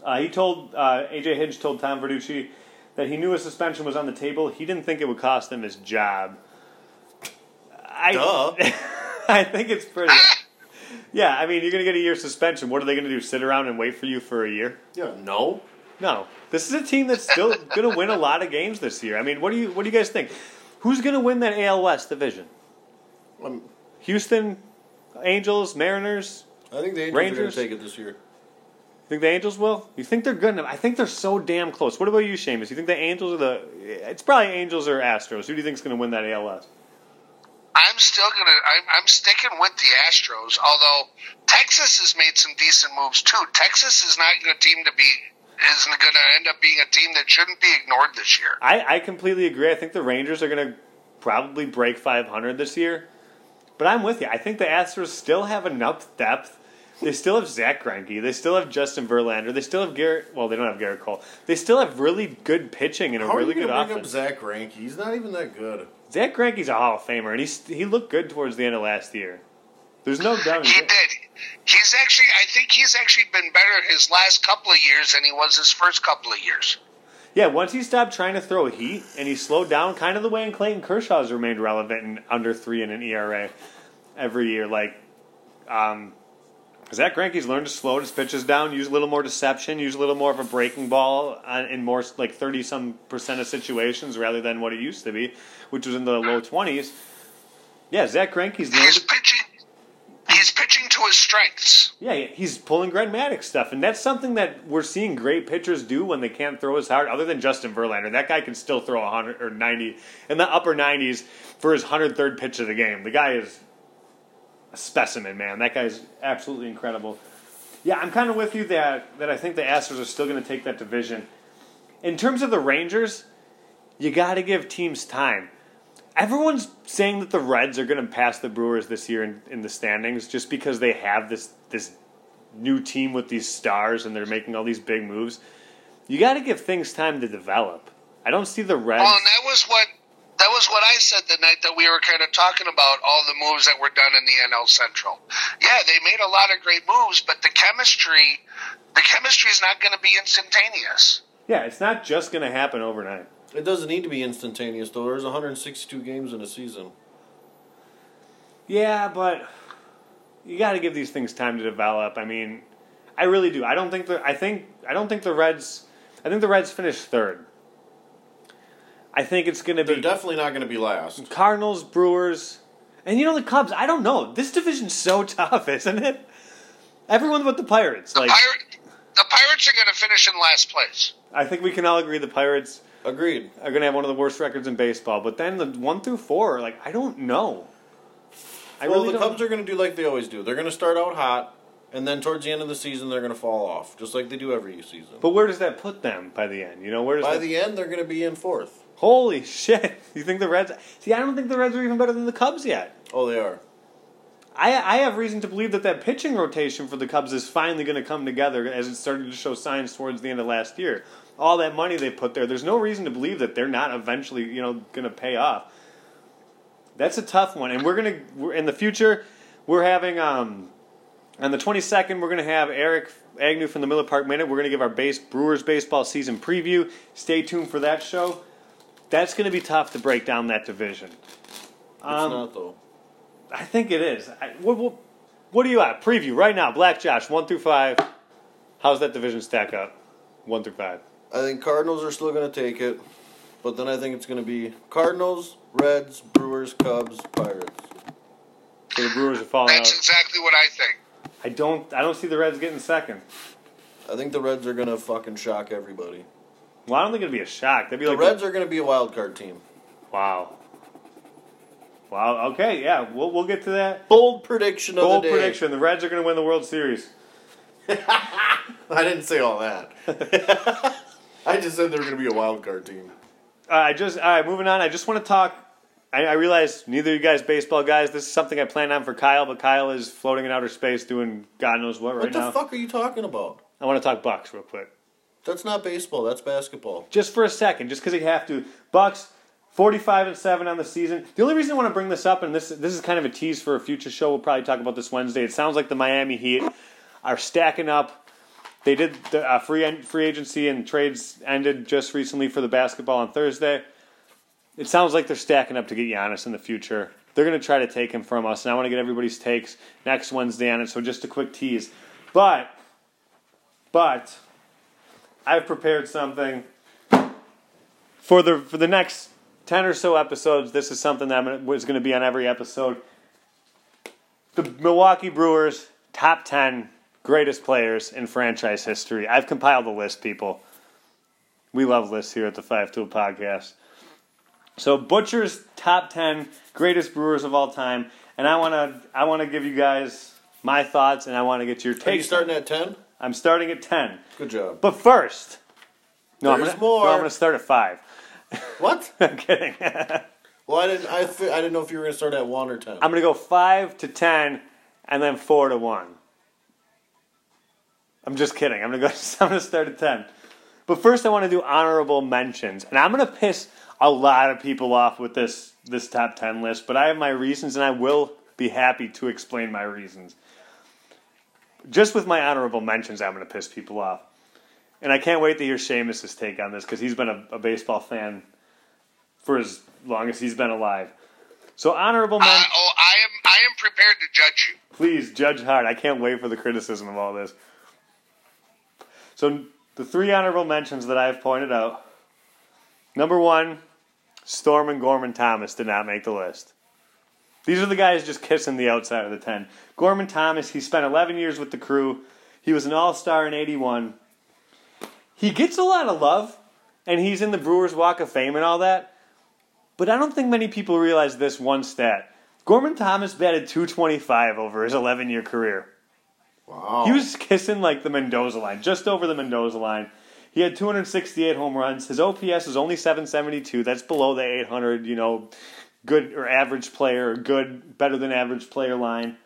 uh, he told uh, AJ Hinch told Tom Verducci that he knew a suspension was on the table. He didn't think it would cost him his job. I, Duh. I think it's pretty. Yeah, I mean, you're gonna get a year suspension. What are they gonna do? Sit around and wait for you for a year? yeah, no. No, this is a team that's still going to win a lot of games this year. I mean, what do you what do you guys think? Who's going to win that AL West division? Um, Houston, Angels, Mariners. I think the Angels are going Rangers? to take it this year. Think the Angels will? You think they're good enough? I think they're so damn close. What about you, Seamus? You think the Angels are the? It's probably Angels or Astros. Who do you think is going to win that ALS? I'm still gonna. I'm, I'm sticking with the Astros. Although Texas has made some decent moves too. Texas is not a team to be. isn't going to end up being a team that shouldn't be ignored this year. I, I completely agree. I think the Rangers are going to probably break 500 this year. But I'm with you. I think the Astros still have enough depth. They still have Zack Greinke. They still have Justin Verlander. They still have Gerrit. Well, they don't have Gerrit Cole. They still have really good pitching and a How really are you good going to bring offense. up Zack Greinke? He's not even that good. Zack Greinke's a Hall of Famer, and he's he looked good towards the end of last year. There's no doubt. He did. He's actually. I think he's actually been better his last couple of years than he was his first couple of years. Yeah, once he stopped trying to throw heat and he slowed down, kind of the way in Clayton Kershaw's remained relevant and under three in an ERA every year. Like, um, Zack Greinke's learned to slow his pitches down, use a little more deception, use a little more of a breaking ball in more like thirty some percent of situations rather than what it used to be, which was in the low twenties. Yeah, Zack Greinke's learned. He's To, pitching. He's pitching to his strengths. yeah, he's pulling Greg Maddux stuff, and that's something that we're seeing great pitchers do when they can't throw as hard. Other than Justin Verlander, that guy can still throw hundred or ninety in the upper nineties for his hundred third pitch of the game. The guy is a specimen, man. That guy's absolutely incredible. Yeah, I'm kind of with you that that I think the Astros are still going to take that division. In terms of the Rangers, you got to give teams time. Everyone's saying that the Reds are going to pass the Brewers this year in, in the standings just because they have this this new team with these stars and they're making all these big moves. You got to give things time to develop. I don't see the Reds. Well, and that was what that was what I said the night that we were kind of talking about all the moves that were done in the NL Central. Yeah, they made a lot of great moves, but the chemistry, the chemistry is not going to be instantaneous. yeah, it's not just going to happen overnight. It doesn't need to be instantaneous, though. There's 162 games in a season. Yeah, but you got to give these things time to develop. I mean, I really do. I don't think the I think I don't think the Reds. I think the Reds finish third. I think it's going to be. They're definitely not going to be last. Cardinals, Brewers, and you know the Cubs. I don't know. This division's so tough, isn't it? Everyone but the Pirates. The, Like Pirate, the Pirates are going to finish in last place. I think we can all agree the Pirates Agreed. are going to have one of the worst records in baseball. But then the one through four, like I don't know. I well, really the Cubs are going to do like they always do. They're going to start out hot, and then towards the end of the season, they're going to fall off, just like they do every season. But where does that put them by the end? You know, where does By that, the end, they're going to be in fourth. Holy shit! You think the Reds? See, I don't think the Reds are even better than the Cubs yet. Oh, they are. I I have reason to believe that that pitching rotation for the Cubs is finally going to come together as it started to show signs towards the end of last year. All that money they put there, there's no reason to believe that they're not eventually, you know, going to pay off. That's a tough one, and we're gonna we're, in the future. We're having um, on the 22nd. We're gonna have Eric Agnew from the Miller Park Minute. We're gonna give our base Brewers baseball season preview. Stay tuned for that show. That's gonna be tough to break down that division. It's Um, not though. I think it is. I, what, what, what are you at? Preview right now. Black Josh, one through five. How's that division stack up? One through five. I think Cardinals are still going to take it, but then I think it's going to be Cardinals, Reds, Brewers, Cubs, Pirates. So the Brewers are falling That's out. exactly what I think. I don't. I don't see the Reds getting second. I think the Reds are gonna fucking shock everybody. Well, I don't think it'd be a shock. That'd be The like Reds are gonna be a wild card team. Wow. Wow. Okay. Yeah. We'll we'll get to that. Bold prediction of Bold the day. prediction: the Reds are going to win the World Series. I didn't say all that. I just said they're gonna be a wild card team. Uh, I just. All right. Moving on. I just want to talk. I, I realize neither of you guys baseball guys. This is something I planned on for Kyle, but Kyle is floating in outer space doing God knows what right now. What the now. fuck are you talking about? I want to talk Bucks real quick. That's not baseball. That's basketball. just for a second, just because you have to. Bucks, forty-five and seven on the season. The only reason I want to bring this up, and this this is kind of a tease for a future show. We'll probably talk about this Wednesday. It sounds like the Miami Heat are stacking up. They did the uh, free free agency and trades ended just recently for the basketball on Thursday. It sounds like they're stacking up to get Giannis in the future. They're going to try to take him from us, and I want to get everybody's takes next Wednesday on it. So just a quick tease, but but I've prepared something for the for the next ten or so episodes. This is something that was going to be on every episode. The Milwaukee Brewers top ten greatest players in franchise history. I've compiled a list, people. We love lists here at the Five Tool Podcast. So Butcher's top ten greatest brewers of all time, and I want to I want to give you guys my thoughts, and I want to get your Are you starting at ten? I'm starting at ten, Good job. but first, no, I'm There's gonna, more. no, I'm going to start at five. What? I'm kidding. Well, I didn't. I, fi- I didn't know if you were gonna start at one or ten. I'm going to go five to ten, and then four to one. I'm just kidding. I'm going to go. I'm going to start at ten. But first, I want to do honorable mentions, and I'm going to piss a lot of people off with this this top ten list. But I have my reasons, and I will be happy to explain my reasons. Just with my honorable mentions, I'm going to piss people off, and I can't wait to hear Seamus's take on this because he's been a, a baseball fan for as long as he's been alive. So honorable Uh, mentions. oh, I am I am prepared to judge you. Please judge hard. I can't wait for the criticism of all this. So the three honorable mentions that I've pointed out. Number one, Stormin Gorman Thomas did not make the list. These are the guys just kissing the outside of the ten. Gorman Thomas, he spent 11 years with the crew. He was an all-star in 81. He gets a lot of love, and he's in the Brewers Walk of Fame and all that. But I don't think many people realize this one stat. Gorman Thomas batted 225 over his 11 year career. wow. He was kissing like the Mendoza line, just over the Mendoza line. He had 268 home runs. His OPS is only 772. That's below the 800, you know, good or average player, good, better than average player line.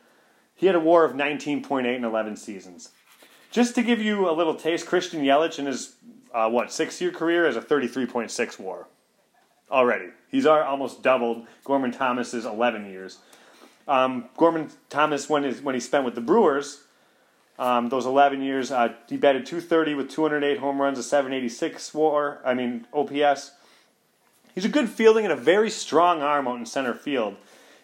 He had a war of 19.8 in 11 seasons. Just to give you a little taste, Christian Yelich in his, uh, what, six year career has a 33.6 war already. He's almost doubled Gorman Thomas's 11 years. Um, Gorman Thomas, when, his, when he spent with the Brewers, um, those 11 years, uh, he batted 230 with 208 home runs, a 786 WAR. I mean OPS. He's a good fielding and a very strong arm out in center field.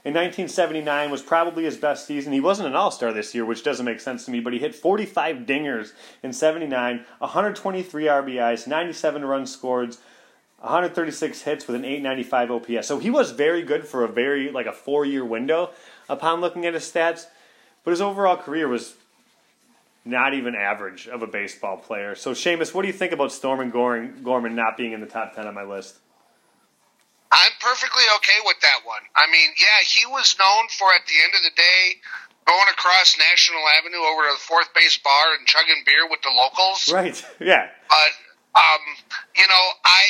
In 1979 was probably his best season. He wasn't an All-Star this year, which doesn't make sense to me, but he hit 45 dingers in 79, 123 RBIs, 97 runs scored, 136 hits with an 895 OPS. So he was very good for a very like a 4-year window upon looking at his stats, but his overall career was not even average of a baseball player. So Seamus, what do you think about Stormin Gorman, Gorman not being in the top 10 on my list? I'm perfectly okay with that one. I mean, yeah, he was known for at the end of the day going across National Avenue over to the fourth base bar and chugging beer with the locals. Right. Yeah. But um, you know, I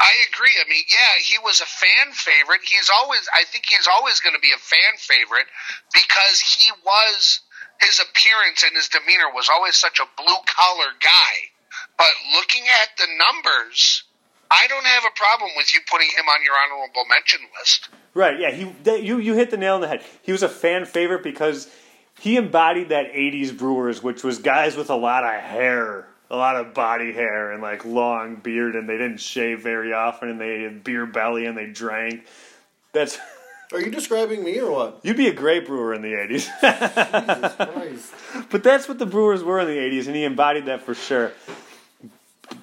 I agree. I mean, yeah, he was a fan favorite. He's always I think he's always going to be a fan favorite because he was his appearance and his demeanor was always such a blue collar guy. But looking at the numbers, I don't have a problem with you putting him on your honorable mention list. Right. Yeah. He that, you you hit the nail on the head. He was a fan favorite because he embodied that '80s Brewers, which was guys with a lot of hair, a lot of body hair, and like long beard, and they didn't shave very often, and they had beer belly, and they drank. That's Are you describing me or what? you'd be a great brewer in the '80s. Jesus Christ. But that's what the Brewers were in the 80s, and he embodied that for sure.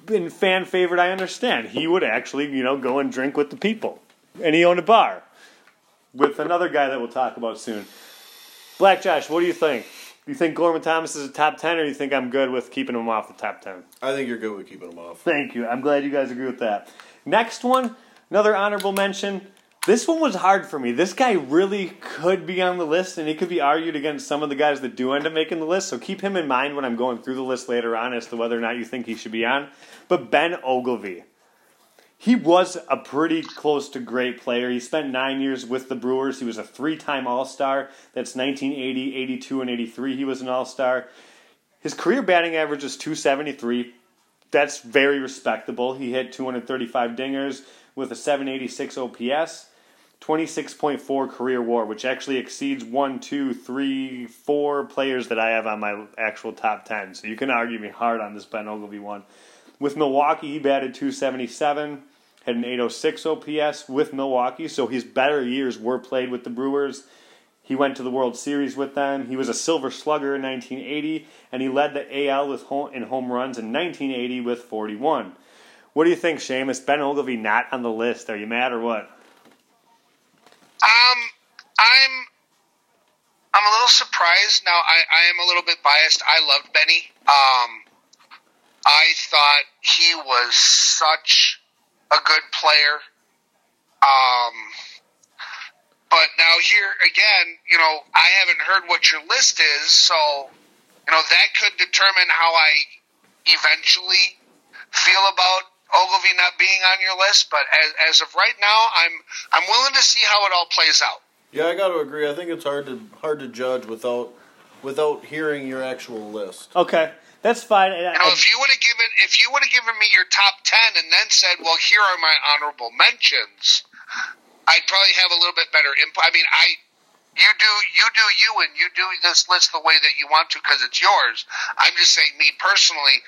In fan favorite, I understand. He would actually, you know, go and drink with the people. And he owned a bar with another guy that we'll talk about soon. Black Josh, what do you think? Do you think Gorman Thomas is a top 10, or do you think I'm good with keeping him off the top 10? I think you're good with keeping him off. Thank you. I'm glad you guys agree with that. Next one, another honorable mention. This one was hard for me. This guy really could be on the list, and he could be argued against some of the guys that do end up making the list. So keep him in mind when I'm going through the list later on as to whether or not you think he should be on. But Ben Oglivie. He was a pretty close to great player. He spent nine years with the Brewers. He was a three time All Star. That's 1980, 82, and 83. He was an All Star. His career batting average is 273. That's very respectable. He hit 235 dingers with a 786 OPS, 26.4 career war, which actually exceeds one, two, three, four players that I have on my actual top 10. So you can argue me hard on this Ben Oglivie one. With Milwaukee, he batted 277, had an 806 OPS with Milwaukee, so his better years were played with the Brewers. He went to the World Series with them. He was a Silver Slugger in 1980, and he led the AL with home, in home runs in 1980 with 41. What do you think, Seamus? Ben Oglivie not on the list. Are you mad or what? Um, I'm I'm a little surprised. Now I, I am a little bit biased. I loved Benny. Um, I thought he was such a good player. Um, but now here again, you know, I haven't heard what your list is, so you know that could determine how I eventually feel about Oglivie not being on your list. But as, as of right now, I'm I'm willing to see how it all plays out. Yeah, I got to agree. I think it's hard to hard to judge without without hearing your actual list. Okay, that's fine. And You I- if you would have given if you would have given me your top ten and then said, "Well, here are my honorable mentions," I'd probably have a little bit better input. I mean, I you do you do you and you do this list the way that you want to because it's yours. I'm just saying, me personally,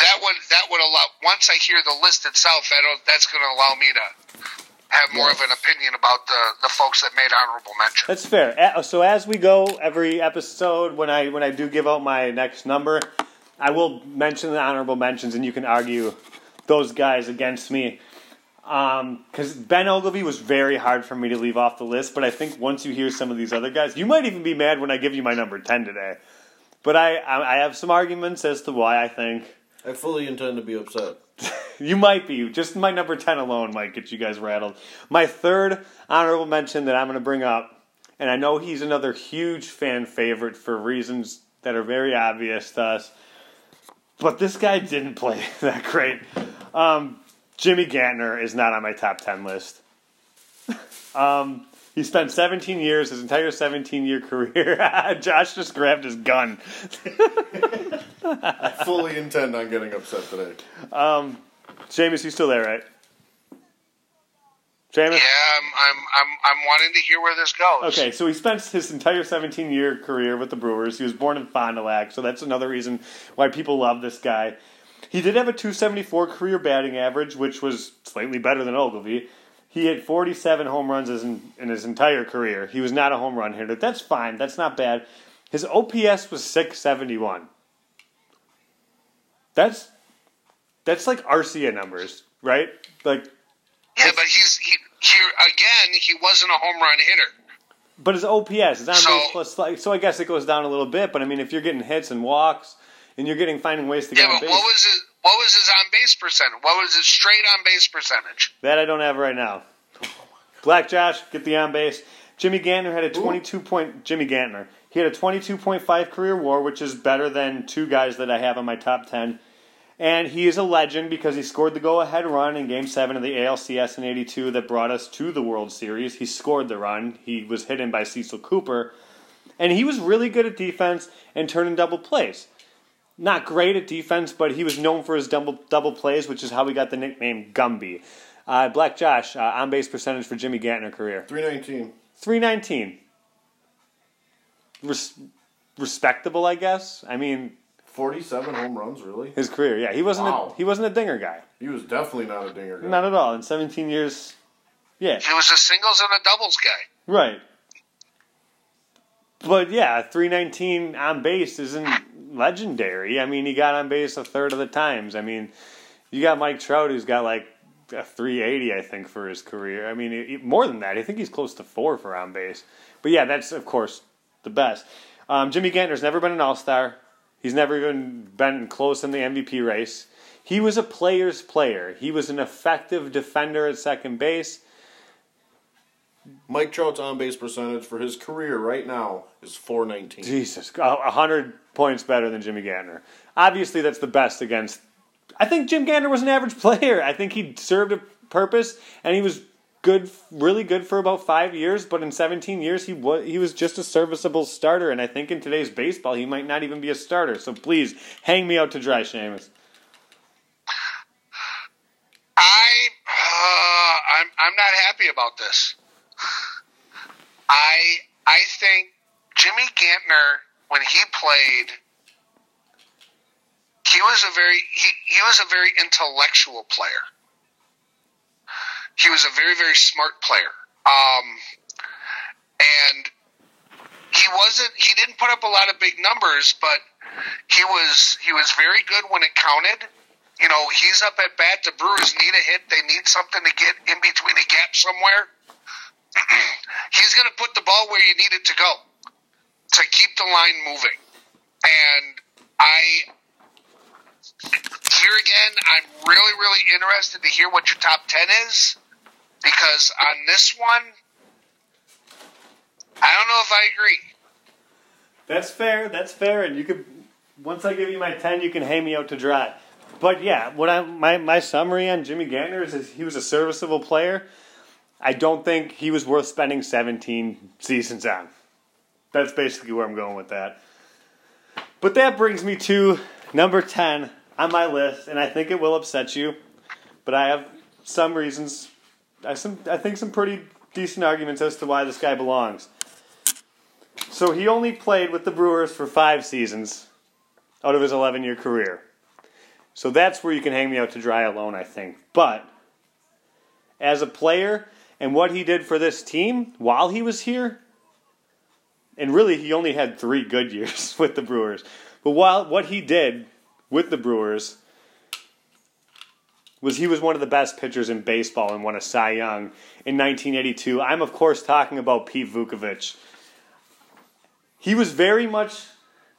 that would that would allow once I hear the list itself, that that's going to allow me to have more of an opinion about the the folks that made honorable mention. That's fair. So as we go every episode, when I when I do give out my next number, I will mention the honorable mentions, and you can argue those guys against me. Because Ben Oglivie was very hard for me to leave off the list, but I think once you hear some of these other guys, you might even be mad when I give you my number ten today. But I I I have some arguments as to why I think I fully intend to be upset. you might be. Just my number 10 alone might get you guys rattled. My third honorable mention that I'm going to bring up, and I know he's another huge fan favorite for reasons that are very obvious to us, but this guy didn't play that great. Um, Jimmy Gantner is not on my top 10 list. um, he spent 17 years, his entire 17 year career. Josh just grabbed his gun. I fully intend on getting upset today. Seamus, you still there, right? Seamus? Yeah, I'm, I'm I'm I'm wanting to hear where this goes. Okay, so he spent his entire 17 year career with the Brewers. He was born in Fond du Lac, so that's another reason why people love this guy. He did have a 274 career batting average, which was slightly better than Oglivie. He hit 47 home runs in, in his entire career. He was not a home run hitter. That's fine. That's not bad. His OPS was 671. That's that's like Arcia numbers, right? Like Yeah, but he's he here again. He wasn't a home run hitter. But his OPS is on So- base plus like so I guess it goes down a little bit, but I mean if you're getting hits and walks and you're getting finding ways to get Yeah, on but base, what was his what was his on base percentage? What was his straight on base percentage? that I don't have right now. Black Josh, get the on base. Jimmy Gantner had a 22 point Jimmy Gantner. He had a 22.5 career WAR, which is better than two guys that I have on my top 10. And he is a legend because he scored the go-ahead run in Game Seven of the ALCS in '82 that brought us to the World Series. He scored the run. He was hit in by Cecil Cooper, and he was really good at defense and turning double plays. Not great at defense, but he was known for his double double plays, which is how we got the nickname Gumby. Uh, Black Josh, uh, on base percentage for Jimmy Gantner career 319. 319. Res- respectable, I guess. I mean, 47 home runs, really? his career. Yeah, he wasn't Wow. a, he wasn't a dinger guy. He was definitely not a dinger guy. Not at all. In 17 years, yeah, He was a singles and a doubles guy. right. But yeah, 319 on base isn't legendary. I mean, he got on base a third of the times. I mean, you got Mike Trout who's got like a 380, I think, for his career. I mean, more than that. I think he's close to four for on base. But yeah, that's of course the best. Um, Jimmy Gantner's never been an All Star. He's never even been close in the MVP race. He was a player's player. He was an effective defender at second base. Mike Trout's on base percentage for his career right now is 419. Jesus, a hundred points better than Jimmy Gantner. Obviously, that's the best against. I think Jim Gantner was an average player. I think he served a purpose, and he was good, really good for about five years. But in 17 years, he was he was just a serviceable starter. And I think in today's baseball, he might not even be a starter. So please hang me out to dry, Seamus. I uh, I'm I'm not happy about this. I I think Jimmy Gantner when he played he was a very he, he was a very intellectual player. He was a very very smart player. Um, and he wasn't he didn't put up a lot of big numbers, but he was he was very good when it counted. You know, he's up at bat. The Brewers need a hit. They need something to get in between a gap somewhere. he's going to put the ball where you need it to go to keep the line moving. And I, here again, I'm really, really interested to hear what your top 10 is because on this one, I don't know if I agree. That's fair. That's fair. And you could, once I give you my 10, you can hang me out to dry. But yeah, what I my my summary on Jimmy Gantner is, is he was a serviceable player. I don't think he was worth spending 17 seasons on. That's basically where I'm going with that. But that brings me to number 10 on my list, and I think it will upset you, but I have some reasons. I some I think some pretty decent arguments as to why this guy belongs. So he only played with the Brewers for 5 seasons out of his 11-year career. So that's where you can hang me out to dry alone, I think. But as a player and what he did for this team while he was here, and really he only had three good years with the Brewers. But while what he did with the Brewers was he was one of the best pitchers in baseball and won a Cy Young in 1982. I'm of course talking about Pete Vukovich. He was very much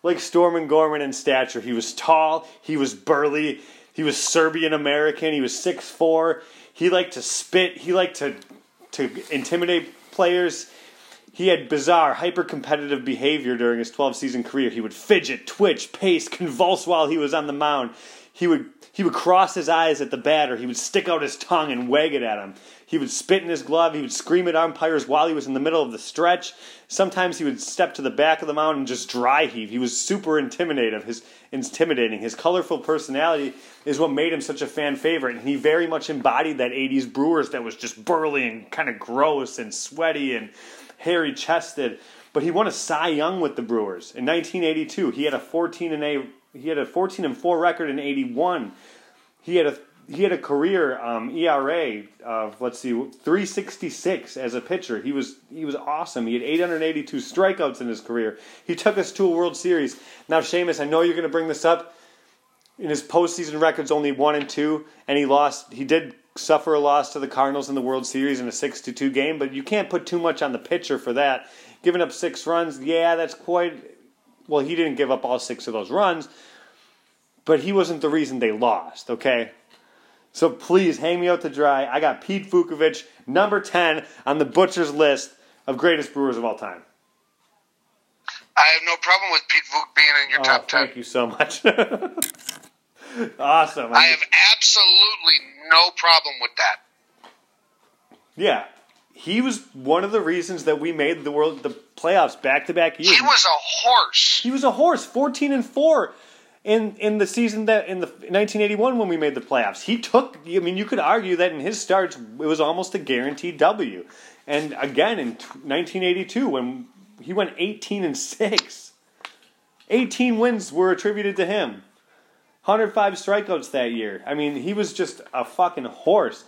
like Stormin Gorman in stature. He was tall, he was burly, he was Serbian American, he was 6'4. He liked to spit, he liked to to intimidate players. He had bizarre, hyper competitive behavior during his 12 season career. He would fidget, twitch, pace, convulse while he was on the mound. He would he would cross his eyes at the batter. He would stick out his tongue and wag it at him. He would spit in his glove. He would scream at umpires while he was in the middle of the stretch. Sometimes he would step to the back of the mound and just dry heave. He was super intimidating. His intimidating. His colorful personality is what made him such a fan favorite. And he very much embodied that 80s Brewers that was just burly and kind of gross and sweaty and hairy chested. But he won a Cy Young with the Brewers in 1982. He had a 14 and a he had a 14 and 4 record in 81. He had a he had a career um, ERA of let's see 366 as a pitcher. He was he was awesome. He had 882 strikeouts in his career. He took us to a World Series. Now, Seamus, I know you're going to bring this up. In his postseason records, only one and two, and he lost. He did suffer a loss to the Cardinals in the World Series in a six-to-two game, but you can't put too much on the pitcher for that. Giving up six runs, yeah, that's quite. Well, he didn't give up all six of those runs, but he wasn't the reason they lost, okay? So please hang me out to dry. I got Pete Vukovich, number 10 on the Butcher's list of greatest Brewers of all time. I have no problem with Pete Vuk being in your Oh, top 10. thank you so much. awesome. I have absolutely no problem with that. yeah, he was one of the reasons that we made the world the playoffs back to back years. He was a horse. He was a horse, fourteen and four. In, in the season that in the 1981 when we made the playoffs, he took. I mean, you could argue that in his starts it was almost a guaranteed W. And again in t- 1982 when he went 18 and six, 18 wins were attributed to him. 105 strikeouts that year. I mean, he was just a fucking horse.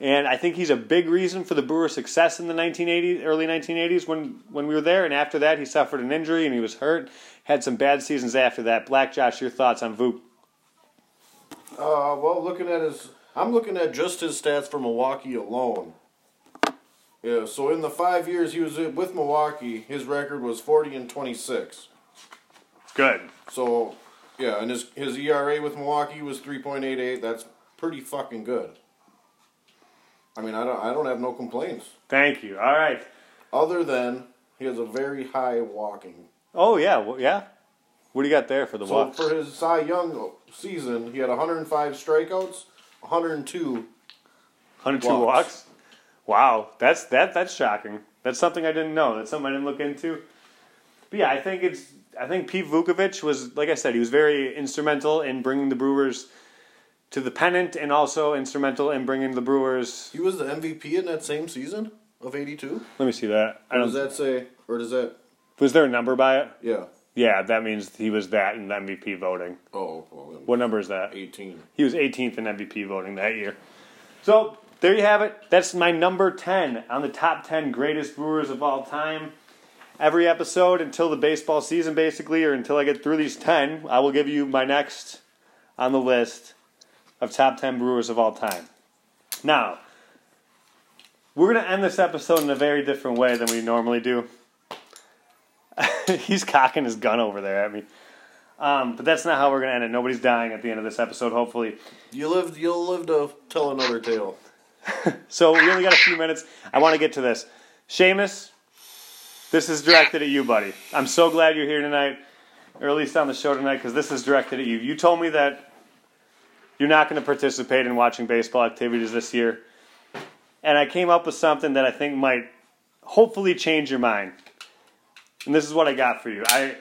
And I think he's a big reason for the Brewers' success in the 1980s, early 1980s when, when we were there. And after that, he suffered an injury and he was hurt. Had some bad seasons after that. Black Josh, your thoughts on Vuk? Uh, well, looking at his, I'm looking at just his stats for Milwaukee alone. Yeah, so in the five years he was with Milwaukee, his record was 40 and 26. Good. So, yeah, and his, his ERA with Milwaukee was 3.88. That's pretty fucking good. I mean, I don't, I don't have no complaints. Thank you. All right. Other than he has a very high walking. Oh yeah, well, yeah. What do you got there for the So walk? for his Cy Young season, he had 105 strikeouts, 102. 102 walks. walks. Wow, that's that that's shocking. That's something I didn't know. That's something I didn't look into. But yeah, I think it's I think Pete Vukovich was like I said, he was very instrumental in bringing the Brewers to the pennant, and also instrumental in bringing the Brewers. He was the MVP in that same season of 82. Let me see that. I don't. does that say, or does that, was there a number by it? yeah. Yeah, that means he was that in MVP voting. Oh, well, What number is that? 18. He was 18th in MVP voting that year. So there you have it. That's my number 10 on the top 10 greatest Brewers of all time. Every episode until the baseball season, basically, or until I get through these 10, I will give you my next on the list of top 10 Brewers of all time. Now, we're going to end this episode in a very different way than we normally do. He's cocking his gun over there at me. Um, but that's not how we're going to end it. Nobody's dying at the end of this episode, hopefully. You lived, you'll live to tell another tale. So we only got a few minutes. I want to get to this. Seamus, this is directed at you, buddy. I'm so glad you're here tonight, or at least on the show tonight, because this is directed at you. You told me that you're not going to participate in watching baseball activities this year, and I came up with something that I think might hopefully change your mind. And this is what I got for you. I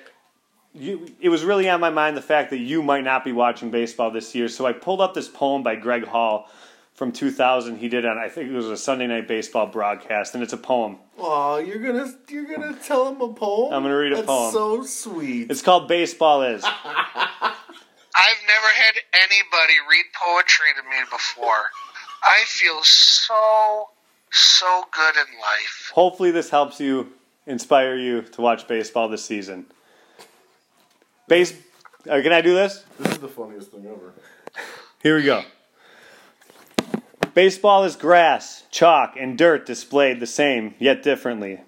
you, it was really on my mind the fact that you might not be watching baseball this year. So I pulled up this poem by Greg Hall from 2000. He did on I think it was a Sunday night baseball broadcast, and it's a poem. Oh, you're gonna you're gonna tell him a poem. I'm gonna read a That's poem. So sweet. It's called "Baseball Is." I've never had anybody read poetry to me before. I feel so, so good in life. Hopefully, this helps you inspire you to watch baseball this season. Base. Uh, can I do this? this is the funniest thing ever. Here we go. Baseball is grass, chalk, and dirt displayed the same, yet differently.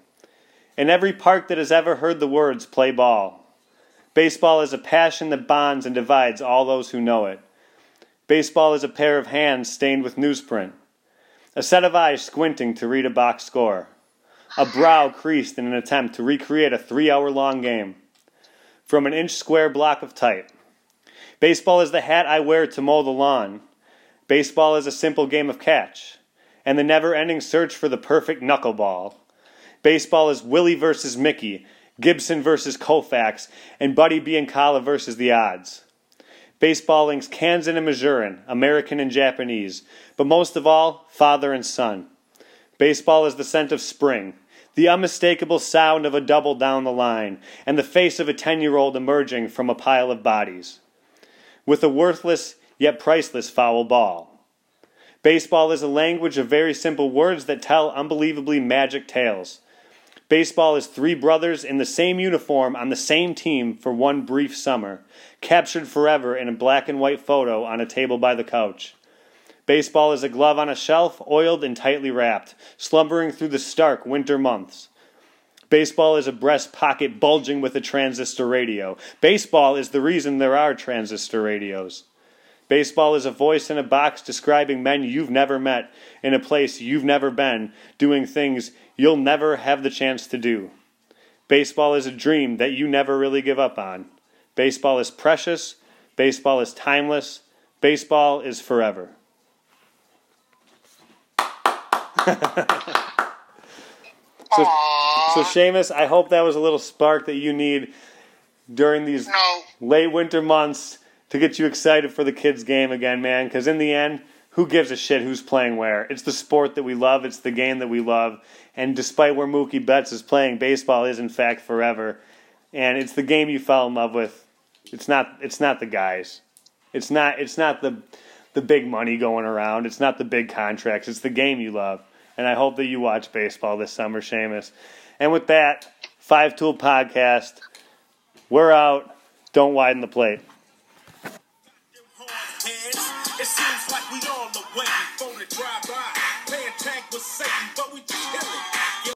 In every park that has ever heard the words play ball. Baseball is a passion that bonds and divides all those who know it. Baseball is a pair of hands stained with newsprint, a set of eyes squinting to read a box score, a brow creased in an attempt to recreate a three hour long game. From an inch square block of type. Baseball is the hat I wear to mow the lawn. Baseball is a simple game of catch, and the never ending search for the perfect knuckleball. Baseball is Willie versus Mickey, Gibson versus Koufax, and Buddy Biancalana versus the odds. Baseball links Kansan and Missourian, American and Japanese, but most of all, father and son. Baseball is the scent of spring, the unmistakable sound of a double down the line, and the face of a 10 year old emerging from a pile of bodies. With a worthless yet priceless foul ball. Baseball is a language of very simple words that tell unbelievably magic tales. Baseball is three brothers in the same uniform on the same team for one brief summer, captured forever in a black and white photo on a table by the couch. Baseball is a glove on a shelf, oiled and tightly wrapped, slumbering through the stark winter months. Baseball is a breast pocket bulging with a transistor radio. Baseball is the reason there are transistor radios. Baseball is a voice in a box describing men you've never met in a place you've never been, doing things you'll never have the chance to do. Baseball is a dream that you never really give up on. Baseball is precious. Baseball is timeless. Baseball is forever. So, so Seamus, I hope that was a little spark that you need during these no, late winter months to get you excited for the kids' game again, man. Because in the end, who gives a shit who's playing where? It's the sport that we love. It's the game that we love. And despite where Mookie Betts is playing, baseball is in fact forever. And it's the game you fell in love with. It's not. It's not the guys. It's not. It's not the the big money going around. It's not the big contracts. It's the game you love. And I hope that you watch baseball this summer, Seamus. And with that, Five Tool Podcast. We're out. Don't widen the plate. It seems like we all waiting for the drive by. Playing tag with Satan, but we just killing.